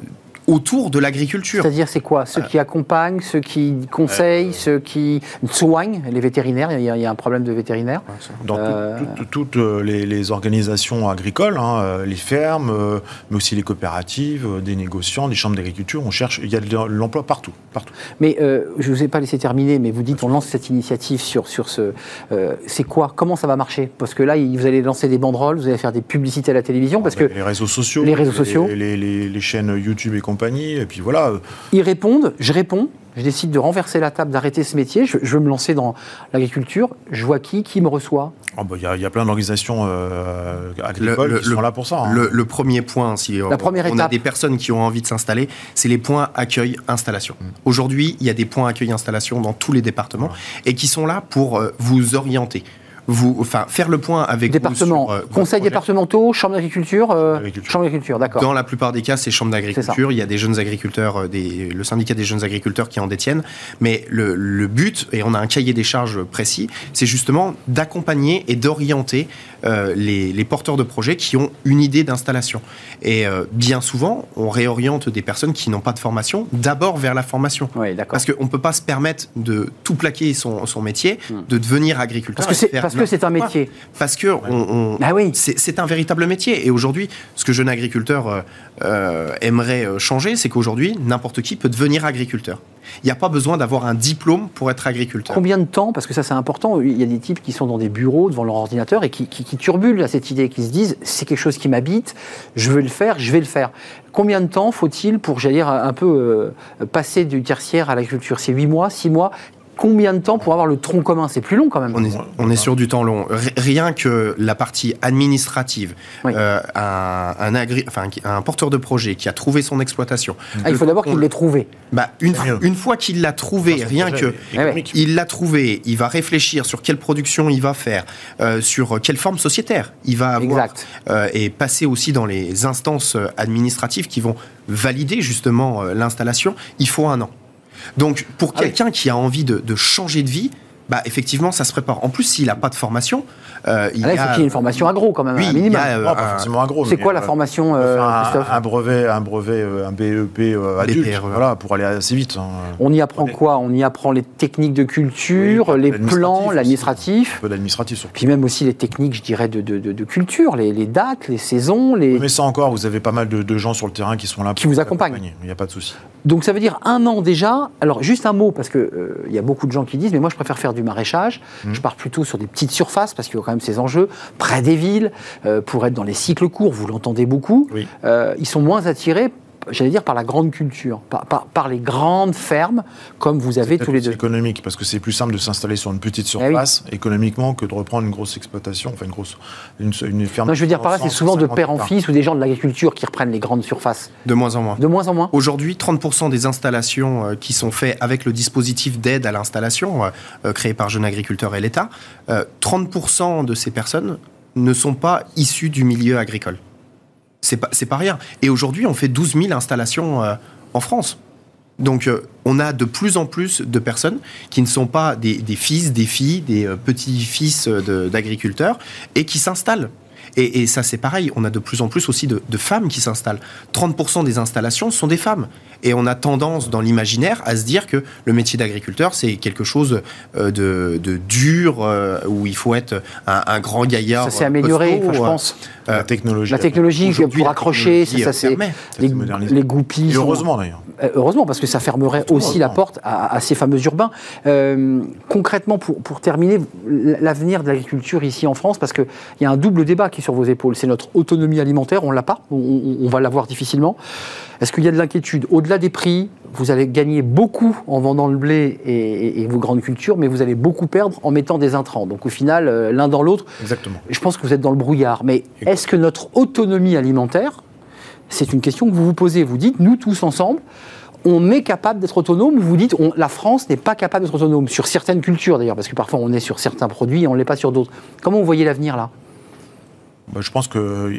autour de l'agriculture. C'est-à-dire, c'est quoi? Ceux qui accompagnent, ceux qui conseillent, ceux qui soignent, les vétérinaires. Il y a, il y a un problème de vétérinaires. Dans tout- Euh, tout- toutes euh, les, les organisations agricoles, hein, euh, les fermes, euh, mais aussi les coopératives, euh, des négociants, des chambres d'agriculture, on cherche, il y a de l'emploi partout, partout. Mais euh, je ne vous ai pas laissé terminer, mais vous dites on lance cette initiative sur, sur ce. euh, c'est quoi? Comment ça va marcher? Parce que là, vous allez lancer des banderoles, vous allez faire des publicités à la télévision, parce que les réseaux sociaux, les réseaux sociaux. les, les- les- les chaînes YouTube et compagnie, et puis voilà. ils répondent, je réponds. je décide de renverser la table, d'arrêter ce métier, je, je veux me lancer dans l'agriculture, je vois qui Qui me reçoit Oh, bah, Il y, a- il y a plein d'organisations euh, agricoles Le- le- qui sont là pour ça. hein. Le, le premier point, si on- première on a des personnes qui ont envie de s'installer, c'est les points accueil installation. Mm. Aujourd'hui, il y a des points accueil installation dans tous les départements et qui sont là pour euh, vous orienter, vous, enfin faire le point avec Département, vous sur, euh, conseils départementaux, chambre d'agriculture, euh, Agriculture. chambre d'agriculture, d'accord. Dans la plupart des cas, c'est chambre d'agriculture. Il y a des jeunes agriculteurs, euh, des, le syndicat des jeunes agriculteurs qui en détiennent. Mais le, le but, et on a un cahier des charges précis, c'est justement d'accompagner et d'orienter euh, les, les porteurs de projets qui ont une idée d'installation. Et euh, bien souvent, on réoriente des personnes qui n'ont pas de formation d'abord vers la formation. Oui, d'accord. Parce qu'on ne peut pas se permettre de tout plaquer son, son métier, Hmm. de devenir agriculteur. Parce que que c'est un quoi. métier? Parce que on, on- Ah oui. c'est un véritable métier. Et aujourd'hui, ce que jeune agriculteur euh, euh, aimerait euh, changer, c'est qu'aujourd'hui, n'importe qui peut devenir agriculteur. Il n'y a pas besoin d'avoir un diplôme pour être agriculteur. Combien de temps Parce que ça, c'est important. Il y a des types qui sont dans des bureaux devant leur ordinateur et qui, qui, qui turbulent à cette idée, qui se disent c'est quelque chose qui m'habite, je veux le faire, je vais le faire. Combien de temps faut-il pour, j'allais dire, un peu euh, passer du tertiaire à l'agriculture? C'est 8 mois, 6 mois? Combien de temps pour avoir le tronc commun? C'est plus long quand même. On est, on est sur du temps long. Rien que la partie administrative, Oui. euh, un, un agri- enfin, un porteur de projet qui a trouvé son exploitation. Ah, il faut d'abord qu'il l'ait trouvé. Bah, une, Mieux. une fois qu'il l'a trouvé, Enfin, rien que il l'a trouvé, il va réfléchir sur quelle production il va faire, euh, sur quelle forme sociétaire il va avoir, Exact. euh, et passer aussi dans les instances administratives qui vont valider justement euh, l'installation. Il faut un an. Donc pour Ah oui. quelqu'un qui a envie de, de changer de vie, bah effectivement ça se prépare. En plus s'il n'a pas de formation, euh, il Ah Là, il y faut a- qu'il y ait une formation agro quand même, oui, un il y minimum. a, euh, Non, pas forcément agro. C'est quoi la euh, formation, euh, un- Christophe un, brevet, un brevet, un BEP euh, adulte, BPRE. voilà, pour aller assez vite. hein. On y apprend Ouais. quoi? On y apprend les techniques de culture, Oui, les plans, l'administratif. Un peu d'administratif surtout. Puis même aussi les techniques, je dirais, de, de, de- de culture, les, les dates, les saisons. Les... Mais ça encore, vous avez pas mal de, de gens sur le terrain qui sont là Qui pour vous accompagnent. accompagner. Il n'y a pas de souci. Donc ça veut dire un an déjà. Alors juste un mot, parce qu'il il y a beaucoup de gens qui disent, mais moi je préfère faire du maraîchage. Mhm. Je pars plutôt sur des petites surfaces, parce qu'il y a quand même ces enjeux, près des villes, euh, pour être dans les cycles courts, vous l'entendez beaucoup. Oui. Euh, ils sont moins attirés, j'allais dire, par la grande culture, par, par- par les grandes fermes, comme vous avez tous les deux. économique, parce que c'est plus simple de s'installer sur une petite Eh oui. surface économiquement que de reprendre une grosse exploitation, enfin une grosse une, une ferme. Non, je veux dire par là, c'est 100, souvent de 150 père en fils ou des gens de l'agriculture qui reprennent les grandes surfaces. de moins en moins. De moins en moins. Aujourd'hui, 30% des installations euh, qui sont faites avec le dispositif d'aide à l'installation euh, euh, créé par Jeunes Agriculteurs et l'État, euh, 30% de ces personnes ne sont pas issues du milieu agricole. C'est pas, pas rien. Et aujourd'hui, on fait 12 000 installations euh, en France. Donc, euh, on a de plus en plus de personnes qui ne sont pas des, des fils, des filles, des euh, petits-fils d'agriculteurs et qui s'installent. Et, et ça, c'est pareil. On a de plus en plus aussi de, de femmes qui s'installent. 30% des installations sont des femmes. Et on a tendance dans l'imaginaire à se dire que le métier d'agriculteur, c'est quelque chose de, de dur, où il faut être un, un grand gaillard. Ça s'est amélioré, costaud, enfin, je euh. La technologie. La technologie pour accrocher, ça, technologie, ça, euh, c'est les, goupilles. Et heureusement d'ailleurs. Euh, Heureusement, parce que ça fermerait aussi la porte à, à ces fameux urbains. Euh, concrètement, pour, pour terminer, l'avenir de l'agriculture ici en France, parce qu'il y a un double débat qui est sur vos épaules. C'est notre autonomie alimentaire, on ne l'a pas, on va l'avoir difficilement. Est-ce qu'il y a de l'inquiétude Au-delà des prix, vous allez gagner beaucoup en vendant le blé et, et- et vos grandes cultures, mais vous allez beaucoup perdre en mettant des intrants. Donc au final, euh, l'un dans l'autre, Exactement. je pense que vous êtes dans le brouillard. Mais est-ce que notre autonomie alimentaire, c'est une question que vous vous posez Vous dites, nous tous ensemble, on est capable d'être autonome ou vous dites, on- la France n'est pas capable d'être autonome sur certaines cultures d'ailleurs, parce que parfois on est sur certains produits et on ne l'est pas sur d'autres. Comment vous voyez l'avenir là? Bah, je pense que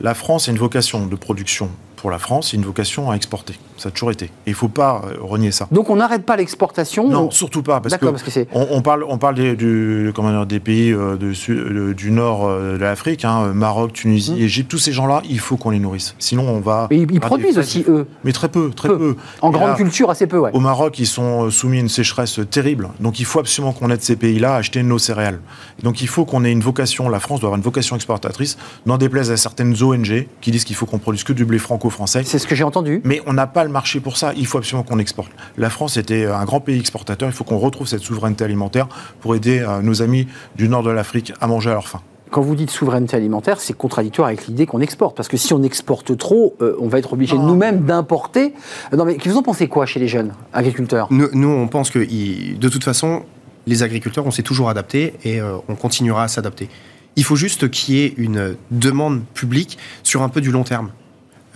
la France a une vocation de production pour la France, et une vocation à exporter. Ça a toujours été. Et il ne faut pas euh, renier ça. Donc on n'arrête pas l'exportation Non, on- surtout pas, parce que, D'accord, parce que c'est. on, on parle, on parle des, du, comment dire, des pays euh, de euh, du nord euh, de l'Afrique, hein, Maroc, Tunisie, Mhm. Égypte, tous ces gens-là, il faut qu'on les nourrisse. Sinon, on va. Mais ils, ils avoir des produisent aussi, eux. Mais très peu, très Peu. peu. En Et grande là, culture, assez peu, ouais. Au Maroc, ils sont soumis à une sécheresse terrible. Donc il faut absolument qu'on aide ces pays-là à acheter nos céréales. Donc il faut qu'on ait une vocation, la France doit avoir une vocation exportatrice, n'en déplaise à certaines ONG qui disent qu'il faut qu'on produise que du blé franco-français. C'est ce que j'ai entendu. Mais on n'a pas le marché pour ça. Il faut absolument qu'on exporte. La France était un grand pays exportateur. Il faut qu'on retrouve cette souveraineté alimentaire pour aider euh, nos amis du nord de l'Afrique à manger à leur faim. quand vous dites souveraineté alimentaire, c'est contradictoire avec l'idée qu'on exporte. Parce que si on exporte trop, euh, on va être obligé nous-mêmes d'importer. Non, mais vous en pensez quoi chez les jeunes agriculteurs? Nous, nous, on pense que de toute façon, les agriculteurs, on s'est toujours adapté et euh, on continuera à s'adapter. Il faut juste qu'il y ait une demande publique sur un peu du long terme.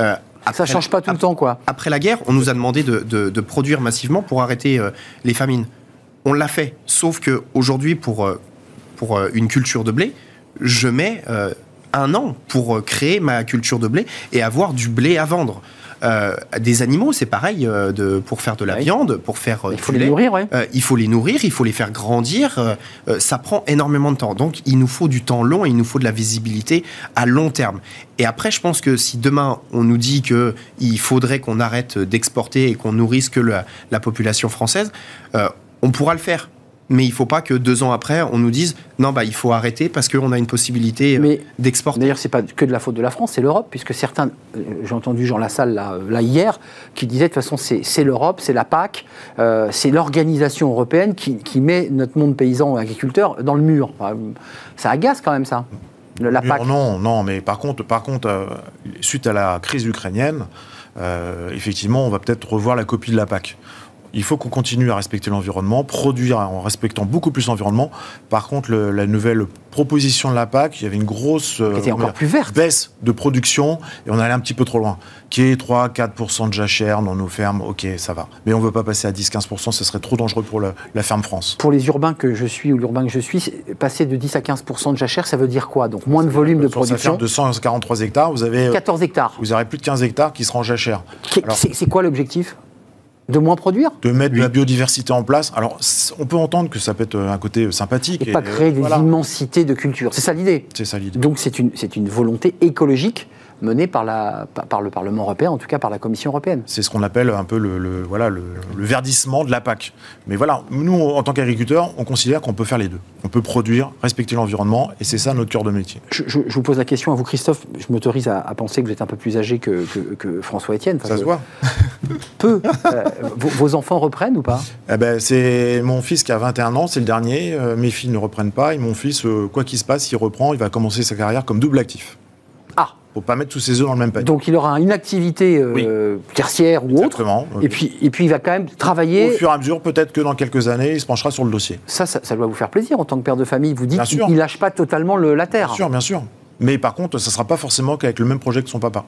Euh, Ça après- change pas tout le temps, quoi. Après la guerre, on nous a demandé de, de- de produire massivement pour arrêter euh, les famines. On l'a fait. Sauf que aujourd'hui, pour, euh, pour une culture de blé, je mets un an pour créer ma culture de blé et avoir du blé à vendre. Euh, des animaux, c'est pareil euh, de, pour faire de la Oui. viande, pour faire euh, Il faut les lait. nourrir, ouais. Il faut les nourrir, il faut les faire grandir. ça prend énormément de temps. Donc, il nous faut du temps long et il nous faut de la visibilité à long terme. Et après, je pense que si demain on nous dit que il faudrait qu'on arrête d'exporter et qu'on nourrisse que la, la population française, on pourra le faire. Mais il ne faut pas que deux ans après, on nous dise non, bah, il faut arrêter parce qu'on a une possibilité euh, Mais d'exporter. D'ailleurs, c'est pas que de la faute de la France, c'est l'Europe, puisque certains, euh, j'ai entendu Jean Lassalle là, euh, là hier, qui disait de toute façon c'est c'est l'Europe, c'est la PAC, euh, c'est l'organisation européenne qui, qui met notre monde paysan agriculteur dans le mur. Enfin, ça agace quand même ça, le- la PAC. non, non, mais par contre, par contre euh, suite à la crise ukrainienne, euh, effectivement, on va peut-être revoir la copie de la PAC. Il faut qu'on continue à respecter l'environnement, produire en respectant beaucoup plus l'environnement. Par contre, le- la nouvelle proposition de la PAC, il y avait une grosse euh, encore plus verte. baisse de production et on allait un petit peu trop loin. Qui est 3-4% de jachère dans nos fermes, ok, ça va. Mais on ne veut pas passer à 10-15%, ce serait trop dangereux pour la, la ferme France. Pour les urbains que je suis ou l'urbain que je suis, passer de 10 à 15% de jachère, ça veut dire quoi? Donc moins de volume de production, de 143 hectares, vous avez, euh, 14 hectares. vous aurez plus de 15 hectares qui seront en jachère. C'est quoi l'objectif? De moins produire de mettre de la biodiversité en place. Alors, on peut entendre que ça peut être un côté sympathique. et pas créer des voilà. immensités de culture. C'est ça l'idée. C'est ça l'idée. Donc c'est une, c'est une volonté écologique menée par, la, par- par le Parlement européen, en tout cas par la Commission européenne. C'est ce qu'on appelle un peu le, le- voilà, le, le verdissement de la PAC. Mais voilà, nous, en tant qu'agriculteurs, on considère qu'on peut faire les deux. On peut produire, respecter l'environnement, et c'est ça notre cœur de métier. Je, je- je vous pose la question à vous, Christophe. Je m'autorise à, à penser que vous êtes un peu plus âgé que, que- que François-Etienne. Enfin, Ça se je- voit. [laughs] Peu. Euh, vos, vos enfants reprennent ou pas? Eh ben, c'est mon fils qui a 21 ans, c'est le dernier. Euh, mes filles ne reprennent pas. Et mon fils, euh, quoi qu'il se passe, il reprend. Il va commencer sa carrière comme double actif. Faut pas mettre tous ses œufs dans le même panier. donc il aura une activité euh, tertiaire ou autre. Et puis, et puis il va quand même Au travailler. fur et à mesure, peut-être que dans quelques années, il se penchera sur le dossier. Ça, ça, ça doit vous faire plaisir en tant que père de famille. Vous dites qu'il ne lâche pas totalement le, la terre. Bien sûr, bien sûr. Mais par contre, ça ne sera pas forcément qu'avec le même projet que son papa.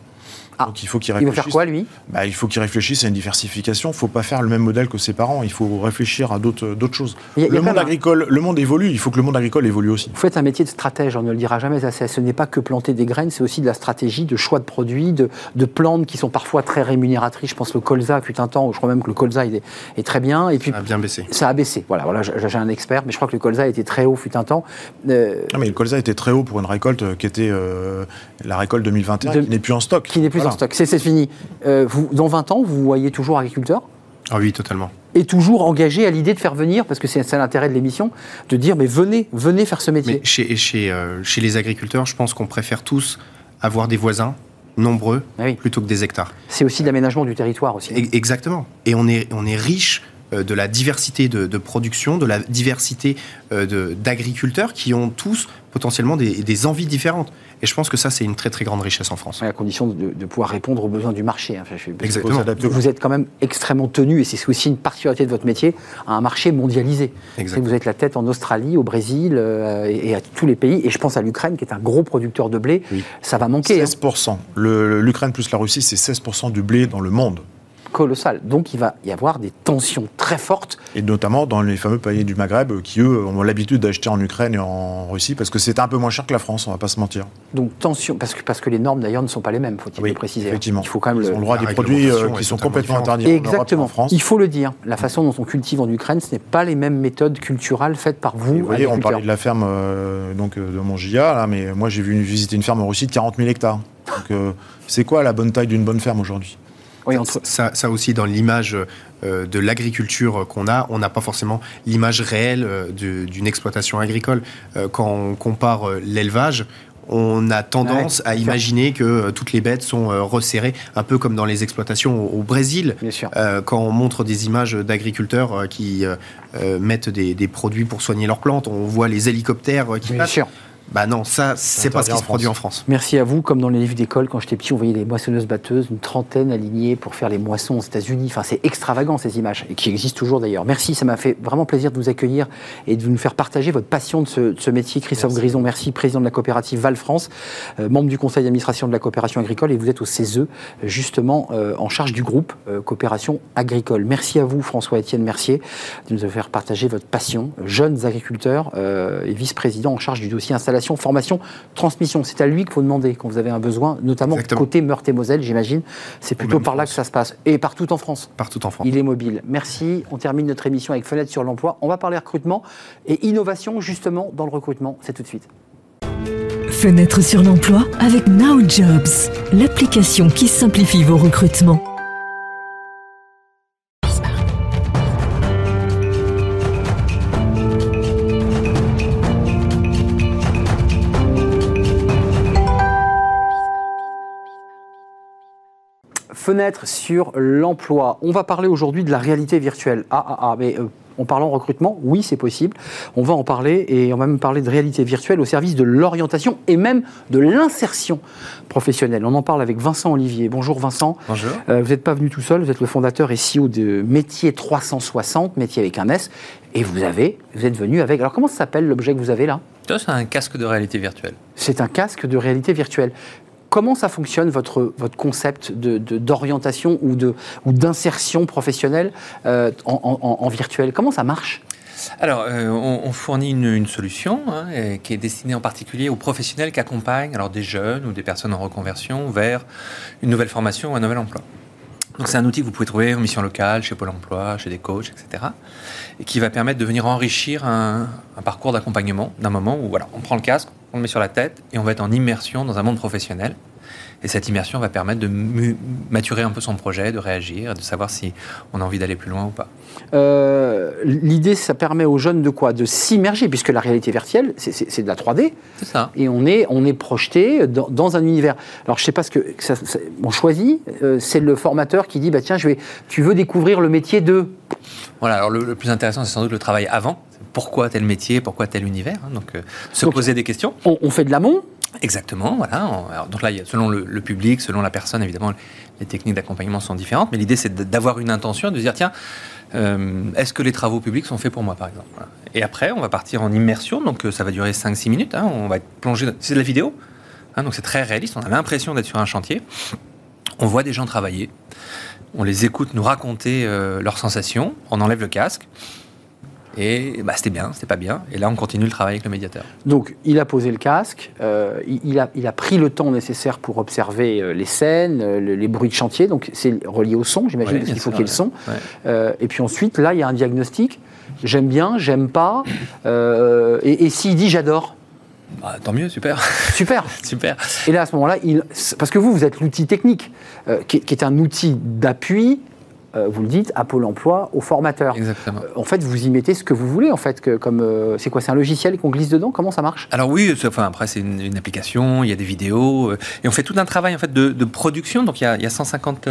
Ah. Donc il faut qu'il Il réfléchisse. faire quoi, lui? Bah, Il faut qu'il réfléchisse à une diversification. Il ne faut pas faire le même modèle que ses parents. Il faut réfléchir à d'autres d'autres choses. A- Le monde un- agricole, le monde évolue. Il faut que le monde agricole évolue aussi. Vous faites un métier de stratège, on ne le dira jamais assez. Ce n'est pas que planter des graines, c'est aussi de la stratégie, de choix de produits, de, de plantes qui sont parfois très rémunératrices. Je pense que le colza fut un temps où je crois même que le colza il est, est très bien. Et puis a bien baissé. ça a baissé. Voilà, voilà j'ai un expert, mais je crois que le colza était très haut fut un temps. Euh, Ah, mais le colza était très haut pour une récolte euh, qui était euh, la récolte 2021, De- qui n'est plus en stock. qui n'est plus Voilà. en stock. C'est fini. Euh, vous, dans 20 ans, vous voyez toujours agriculteur Ah oui, totalement. et toujours engagé à l'idée de faire venir, parce que c'est l'intérêt de l'émission, de dire mais venez, venez faire ce métier. Mais chez, chez, euh, chez les agriculteurs, je pense qu'on préfère tous avoir des voisins nombreux Ah oui. plutôt que des hectares. C'est aussi de l'aménagement du territoire aussi. E- Exactement. Et on est, on est riche de la diversité de, de production, de la diversité euh, d'agriculteurs qui ont tous potentiellement des, des envies différentes. Et je pense que ça, c'est une très très grande richesse en France. à la condition de, de pouvoir répondre aux besoins du marché. hein. Exactement. Vous êtes quand même extrêmement tenu, et c'est aussi une particularité de votre métier, à un marché mondialisé. Vous êtes la tête en Australie, au Brésil euh, et, et à tous les pays. Et je pense à l'Ukraine, qui est un gros producteur de blé. Oui. Ça va manquer, hein. 16%. Le- L'Ukraine plus la Russie, c'est 16% du blé dans le monde. Colossal. Donc il va y avoir des tensions très fortes. Et notamment dans les fameux paniers du Maghreb euh, qui, eux, ont l'habitude d'acheter en Ukraine et en Russie parce que c'est un peu moins cher que la France, on va pas se mentir. Donc tension, parce que, parce que les normes d'ailleurs ne sont pas les mêmes, faut-il Oui, le préciser. hein. effectivement. Il faut quand même Ils le... ont le droit à des produits euh, qui sont complètement différente. interdits en Europe Exactement. en France. Il faut le dire. La façon dont on cultive en Ukraine, ce n'est pas les mêmes méthodes culturelles faites par vous, Et vous voyez, on parlait de la ferme euh, donc, de mon GIA, là, mais moi j'ai vu visiter une ferme en Russie de 40 000 hectares. Donc euh, c'est quoi la bonne taille d'une bonne ferme aujourd'hui? Oui, entre- Ça, ça aussi, dans l'image euh, de l'agriculture qu'on a, on n'a pas forcément l'image réelle euh, d'une exploitation agricole. Euh, quand on compare l'élevage, on a tendance Ouais, à sûr. imaginer que toutes les bêtes sont resserrées, un peu comme dans les exploitations au, Brésil. Euh, quand on montre des images d'agriculteurs qui euh, mettent des, des produits pour soigner leurs plantes, on voit les hélicoptères qui Bien passent. sûr. Bah non, ça, c'est pas ce qui se produit en France. Merci à vous. Comme dans les livres d'école, quand j'étais petit, on voyait des moissonneuses-batteuses, une trentaine alignées pour faire les moissons aux États-Unis. Enfin, c'est extravagant ces images, et qui existent toujours d'ailleurs. Merci, ça m'a fait vraiment plaisir de vous accueillir et de nous faire partager votre passion de ce, métier. Christophe Grison, merci, président de la coopérative Val France, euh, membre du conseil d'administration de la coopération agricole, et vous êtes au CESE, justement euh, en charge du groupe euh, coopération agricole. Merci à vous, François-Étienne Mercier, de nous faire partager votre passion. Jeunes agriculteurs et vice-président en charge du dossier installation formation, transmission. C'est à lui qu'il faut demander quand vous avez un besoin, notamment côté Meurthe-et-Moselle, j'imagine. C'est plutôt par là que ça se passe. Et partout en France. Partout en France. Il est mobile. Merci. On termine notre émission avec Fenêtre sur l'emploi. On va parler recrutement et innovation justement dans le recrutement. C'est tout de suite. Fenêtre sur l'emploi avec Now Jobs, l'application qui simplifie vos recrutements. Fenêtre sur l'emploi. On va parler aujourd'hui de la réalité virtuelle. Ah, ah, ah, mais euh, en parlant recrutement, oui, c'est possible. On va en parler et on va même parler de réalité virtuelle au service de l'orientation et même de l'insertion professionnelle. On en parle avec Vincent Olivier. Bonjour Vincent. Bonjour. Euh, vous n'êtes pas venu tout seul, vous êtes le fondateur et CEO de Métier 360, métier avec un S. Et vous avez, vous êtes venu avec. Alors comment s'appelle l'objet que vous avez là? C'est un casque de réalité virtuelle. C'est un casque de réalité virtuelle. Comment ça fonctionne, votre, concept d'orientation ou d'insertion professionnelle euh, en, virtuel? Comment ça marche? Alors, euh, on, fournit une, solution hein, qui est destinée en particulier aux professionnels qui accompagnent alors des jeunes ou des personnes en reconversion vers une nouvelle formation ou un nouvel emploi. Donc, c'est un outil que vous pouvez trouver en mission locale, chez Pôle emploi, chez des coachs, etc. Et qui va permettre de venir enrichir un, parcours d'accompagnement d'un moment où on prend le casque, on le met sur la tête et on va être en immersion dans un monde professionnel. Et cette immersion va permettre de maturer un peu son projet, de réagir, de savoir si on a envie d'aller plus loin ou pas. Euh, l'idée, ça permet aux jeunes de quoi? De s'immerger, puisque la réalité virtuelle, c'est de la 3D. C'est ça. Et on est, on est projeté dans, un univers. Alors, je sais pas ce que. Ça, on choisit, euh, c'est le formateur qui dit bah, tiens, je vais, tu veux découvrir le métier de? Voilà, alors le, plus intéressant, c'est sans doute le travail avant. Pourquoi tel métier? Pourquoi tel univers? Hein, Donc, euh, se poser des questions. on fait de l'amont Exactement, voilà. donc là, selon le, public, selon la personne, évidemment, les techniques d'accompagnement sont différentes. Mais l'idée, c'est d'avoir une intention, de dire tiens, euh, est-ce que les travaux publics sont faits pour moi, par exemple Et après, on va partir en immersion, donc euh, ça va durer 5-6 minutes. Hein. on va être plongé. C'est de la vidéo, hein, donc c'est très réaliste. On a l'impression d'être sur un chantier. On voit des gens travailler. On les écoute nous raconter euh, leurs sensations. On enlève le casque. Et bah, c'était bien, c'était pas bien. Et là, on continue le travail avec le médiateur. Donc, il a posé le casque, euh, il, a, il, a, pris le temps nécessaire pour observer euh, les scènes, euh, les, bruits de chantier. Donc, c'est relié au son, j'imagine, parce qu'il faut qu'il y ait le son. et puis ensuite, là, il y a un diagnostic. J'aime bien, j'aime pas. et, s'il dit j'adore bah, tant mieux, super. [laughs] Super. super. Et là, à ce moment-là, il... parce que vous, vous êtes l'outil technique, qui, est un outil d'appui vous le dites, à Pôle emploi, aux formateurs. Exactement. Euh, en fait, vous y mettez ce que vous voulez, en fait. Que, comme, euh, c'est quoi C'est un logiciel qu'on glisse dedans? Comment ça marche? Alors oui, enfin, après, c'est une, application, il y a des vidéos, et on fait tout un travail en fait, de, production. Donc il y, a, il y a 150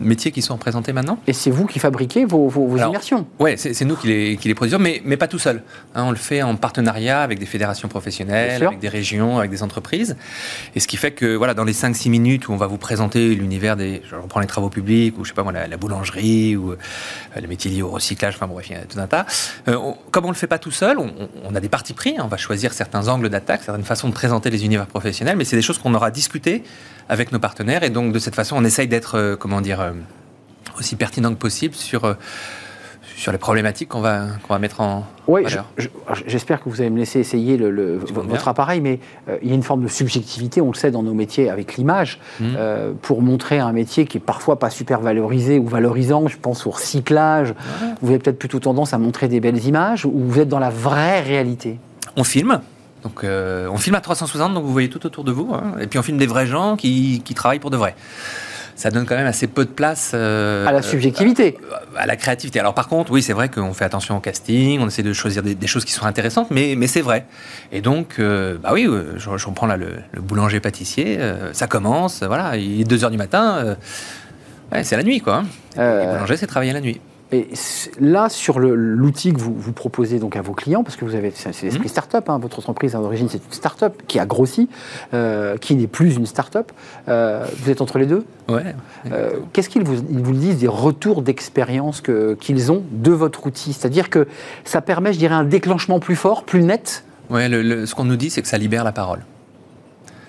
métiers qui sont représentés maintenant. Et c'est vous qui fabriquez vos, vos, immersions? Oui, c'est, nous qui les, qui les produisons, mais, mais pas tout seul. Hein. on le fait en partenariat avec des fédérations professionnelles, avec des régions, avec des entreprises. Et ce qui fait que voilà, dans les 5-6 minutes où on va vous présenter l'univers des... Je reprends les travaux publics, ou je sais pas moi, la, la boulangerie, ou euh, les métiers liés au recyclage, enfin bref, il y a tout un tas. Euh, comme on ne le fait pas tout seul, on, a des partis pris, hein. on va choisir certains angles d'attaque, certaines façons de présenter les univers professionnels, mais c'est des choses qu'on aura discutées avec nos partenaires, et donc de cette façon, on essaye d'être, euh, comment dire, aussi pertinent que possible sur sur les problématiques qu'on va, qu'on va mettre en oui, j'espère que vous allez me laisser essayer le, votre appareil, mais euh, il y a une forme de subjectivité, on le sait dans nos métiers avec l'image, mmh. euh, pour montrer un métier qui est parfois pas super valorisé ou valorisant, je pense au recyclage, vous avez peut-être plutôt tendance à montrer des belles images, ou vous êtes dans la vraie réalité? On filme, donc euh, on filme à 360, donc vous voyez tout autour de vous. Hein. et puis on filme des vrais gens qui, qui, travaillent pour de vrai ça donne quand même assez peu de place euh, à la subjectivité, euh, à, la créativité. Alors par contre, oui, c'est vrai qu'on fait attention au casting, on essaie de choisir des, choses qui sont intéressantes, mais, mais c'est vrai. Et donc, euh, bah oui, je, je, reprends là le, boulanger pâtissier, ça commence, voilà, il est 2 heures du matin, ouais, c'est la nuit quoi. Hein. Le boulanger, c'est travailler la nuit. Et là, sur l'outil que vous, vous, proposez donc à vos clients, parce que vous avez, c'est l'esprit mmh. start-up, hein, votre entreprise à l'origine c'est une start-up qui a grossi, euh, qui n'est plus une start-up. Euh, vous êtes entre les deux? Ouais. Euh, qu'est-ce qu'ils vous, ils vous disent des retours d'expérience qu'ils ont de votre outil? C'est-à-dire que ça permet, je dirais, un déclenchement plus fort, plus net? Ouais, ce qu'on nous dit, c'est que ça libère la parole.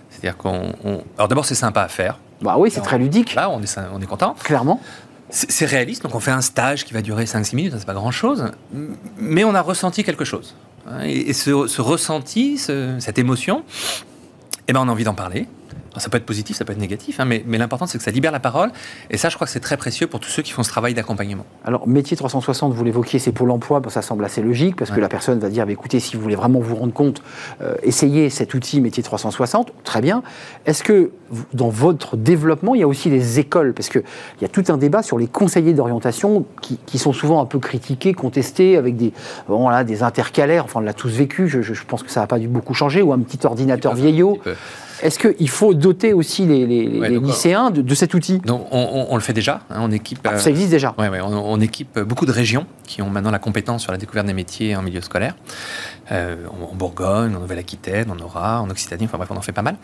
C'est-à-dire qu'on. Alors d'abord, c'est sympa à faire. Bah oui, c'est très ludique. Là, on est, on est content. Clairement. C'est réaliste, donc on fait un stage qui va durer 5-6 minutes, c'est pas grand-chose, mais on a ressenti quelque chose. Et, ce, ressenti, cette émotion, eh ben on a envie d'en parler ça peut être positif, ça peut être négatif, hein, mais, l'important c'est que ça libère la parole. Et ça, je crois que c'est très précieux pour tous ceux qui font ce travail d'accompagnement. Alors, métier 360, vous l'évoquiez, c'est pour l'emploi, ça semble assez logique, parce que la personne va dire, bah, écoutez, si vous voulez vraiment vous rendre compte, euh, essayez cet outil métier 360, très bien. Est-ce que dans votre développement, il y a aussi des écoles? Parce qu'il y a tout un débat sur les conseillers d'orientation qui, sont souvent un peu critiqués, contestés, avec des, bon, là, des intercalaires, enfin on l'a tous vécu, je, pense que ça n'a pas dû beaucoup changer, ou un petit ordinateur vieillot. Est-ce qu'il faut doter aussi les, lycéens de, cet outil? On, le fait déjà. Hein, on équipe, ah, ça existe déjà on, équipe beaucoup de régions qui ont maintenant la compétence sur la découverte des métiers en milieu scolaire. Euh, en, Bourgogne, en Nouvelle-Aquitaine, en Aura, en Occitanie, enfin bref, on en fait pas mal.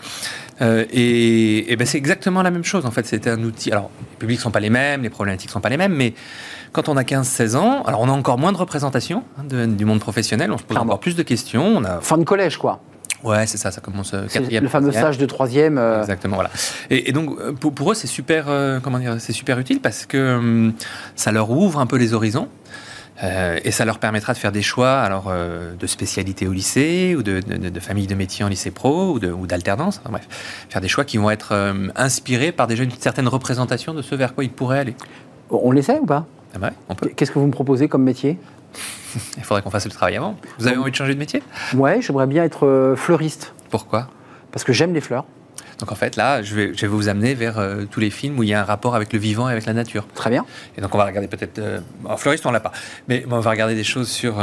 Euh, et, ben, c'est exactement la même chose en fait. C'était un outil. Alors, les publics ne sont pas les mêmes, les problématiques ne sont pas les mêmes, mais quand on a 15-16 ans, alors on a encore moins de représentation hein, du monde professionnel, on se pose encore plus de questions. On a... Fin de collège, quoi. Ouais, c'est ça, ça commence euh, quatrième. Le fameux stage de troisième. Euh. Exactement, voilà. Et, donc euh, pour, eux, c'est super, comment dire, c'est super utile parce que hum, ça leur ouvre un peu les horizons. et ça leur permettra de faire des choix alors de spécialité au lycée ou de, de, famille de métiers en lycée pro ou d'alternance. bref, faire des choix qui vont être inspirés par déjà une certaine représentation de ce vers quoi ils pourraient aller. On l'essaie ou pas? Ah Qu'est-ce que vous me proposez comme métier? [laughs] Il faudrait qu'on fasse le travail avant. Vous avez envie de changer de métier? Ouais, j'aimerais bien être euh, fleuriste. Pourquoi? Parce que j'aime les fleurs. Donc en fait, là, je vais, je vais vous amener vers euh, tous les films où il y a un rapport avec le vivant et avec la nature. Très bien. Et donc on va regarder peut-être... Euh, fleuriste, on l'a pas. Mais on va regarder des choses sur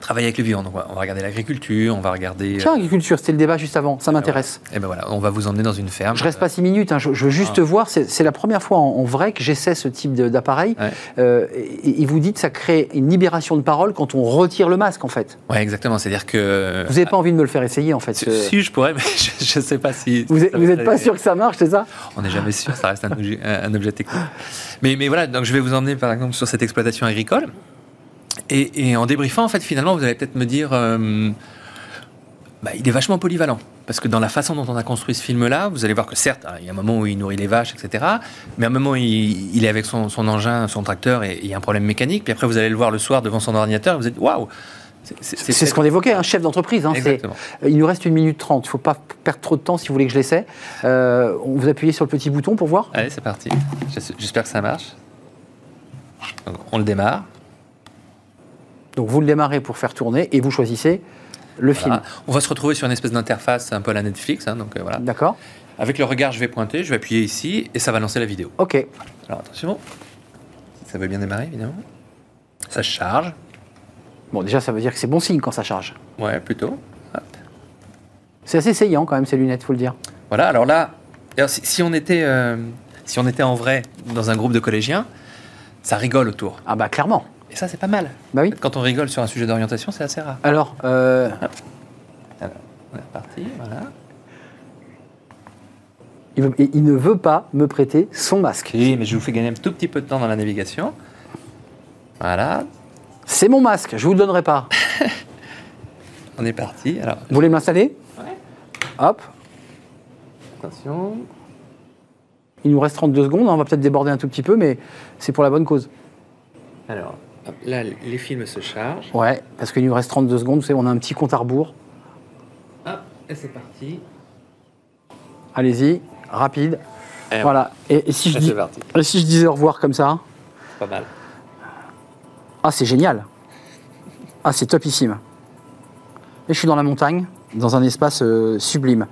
travailler avec le vivant. Donc, on va regarder l'agriculture, on va regarder. Tiens, l'agriculture, c'était le débat juste avant, ça m'intéresse. Et ben voilà, on va vous emmener dans une ferme. Je reste pas six minutes, hein. je, veux juste ah. voir, c'est la première fois en, vrai que j'essaie ce type d'appareil. Euh, et, vous dites que ça crée une libération de parole quand on retire le masque, en fait. Oui, exactement. C'est-dire que. Vous n'avez pas envie de me le faire essayer, en fait Si, je pourrais, mais [laughs] je ne sais pas si. Vous n'êtes pas sûr que ça marche, c'est ça? On n'est jamais sûr, ça reste un objet, un objet technique. Mais, mais voilà, donc je vais vous emmener, par exemple, sur cette exploitation agricole. Et, en débriefant, en fait, finalement, vous allez peut-être me dire, euh, bah, il est vachement polyvalent. Parce que dans la façon dont on a construit ce film-là, vous allez voir que certes, il y a un moment où il nourrit les vaches, etc. Mais à un moment, il, il est avec son, engin, son tracteur, et il y a un problème mécanique. Puis après, vous allez le voir le soir devant son ordinateur, et vous êtes waouh c'est ce qu'on évoquait, un chef d'entreprise. Hein, il nous reste une minute trente. Il ne faut pas perdre trop de temps si vous voulez que je l'essaie. Euh, vous appuyez sur le petit bouton pour voir Allez, c'est parti. J'espère que ça marche. on le démarre. Donc vous le démarrez pour faire tourner et vous choisissez le film. On va se retrouver sur une espèce d'interface un peu à la Netflix. Hein, donc euh, voilà. D'accord. Avec le regard, je vais pointer, je vais appuyer ici et ça va lancer la vidéo. Ok. Alors attention, ça veut bien démarrer évidemment. Ça charge. Bon, déjà, ça veut dire que c'est bon signe quand ça charge. Ouais, plutôt. C'est assez saillant quand même ces lunettes, faut le dire. Voilà. Alors là, si, on était, euh, si on était en vrai dans un groupe de collégiens, ça rigole autour. Ah bah clairement. Et ça, c'est pas mal. Bah oui. Quand on rigole sur un sujet d'orientation, c'est assez rare. Alors, euh... Alors, on est parti, voilà. Il, ne veut pas me prêter son masque. Oui, mais je vous fais gagner un tout petit peu de temps dans la navigation. Voilà. C'est mon masque, je vous le donnerai pas. [laughs] on est parti. Alors, vous voulez m'installer? Ouais. Hop. Attention. Il nous reste 32 secondes, on va peut-être déborder un tout petit peu, mais c'est pour la bonne cause. Alors, là, les films se chargent. Ouais, parce qu'il nous reste 32 secondes, vous savez, on a un petit compte à rebours. Hop, et c'est parti. Allez-y, rapide. voilà. Et, si je dis, et si je disais au revoir comme ça Pas mal. Ah, c'est génial. Ah, c'est topissime. Et je suis dans la montagne, dans un espace euh, sublime.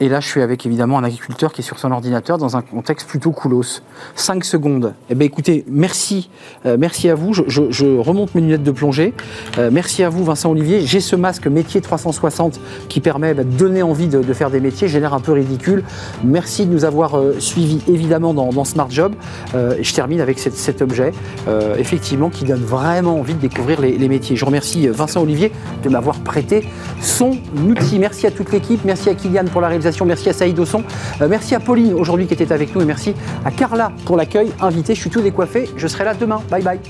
Et là, je suis avec évidemment un agriculteur qui est sur son ordinateur dans un contexte plutôt coolos. 5 secondes. Eh bien, écoutez, merci. Euh, merci à vous. Je, remonte mes lunettes de plongée. Euh, merci à vous, Vincent Olivier. J'ai ce masque métier 360 qui permet bah, de donner envie de, faire des métiers. J'ai l'air un peu ridicule. Merci de nous avoir euh, suivis évidemment dans, Smart Job. je termine avec cet objet, effectivement, qui donne vraiment envie de découvrir les, les métiers. Je remercie Vincent Olivier de m'avoir prêté son outil. Merci à toute l'équipe. Merci à Kylian pour la réalisation Merci à Saïd Osson. Euh, merci à Pauline aujourd'hui qui était avec nous. Et merci à Carla pour l'accueil invité. Je suis tout décoiffé. Je serai là demain. Bye bye.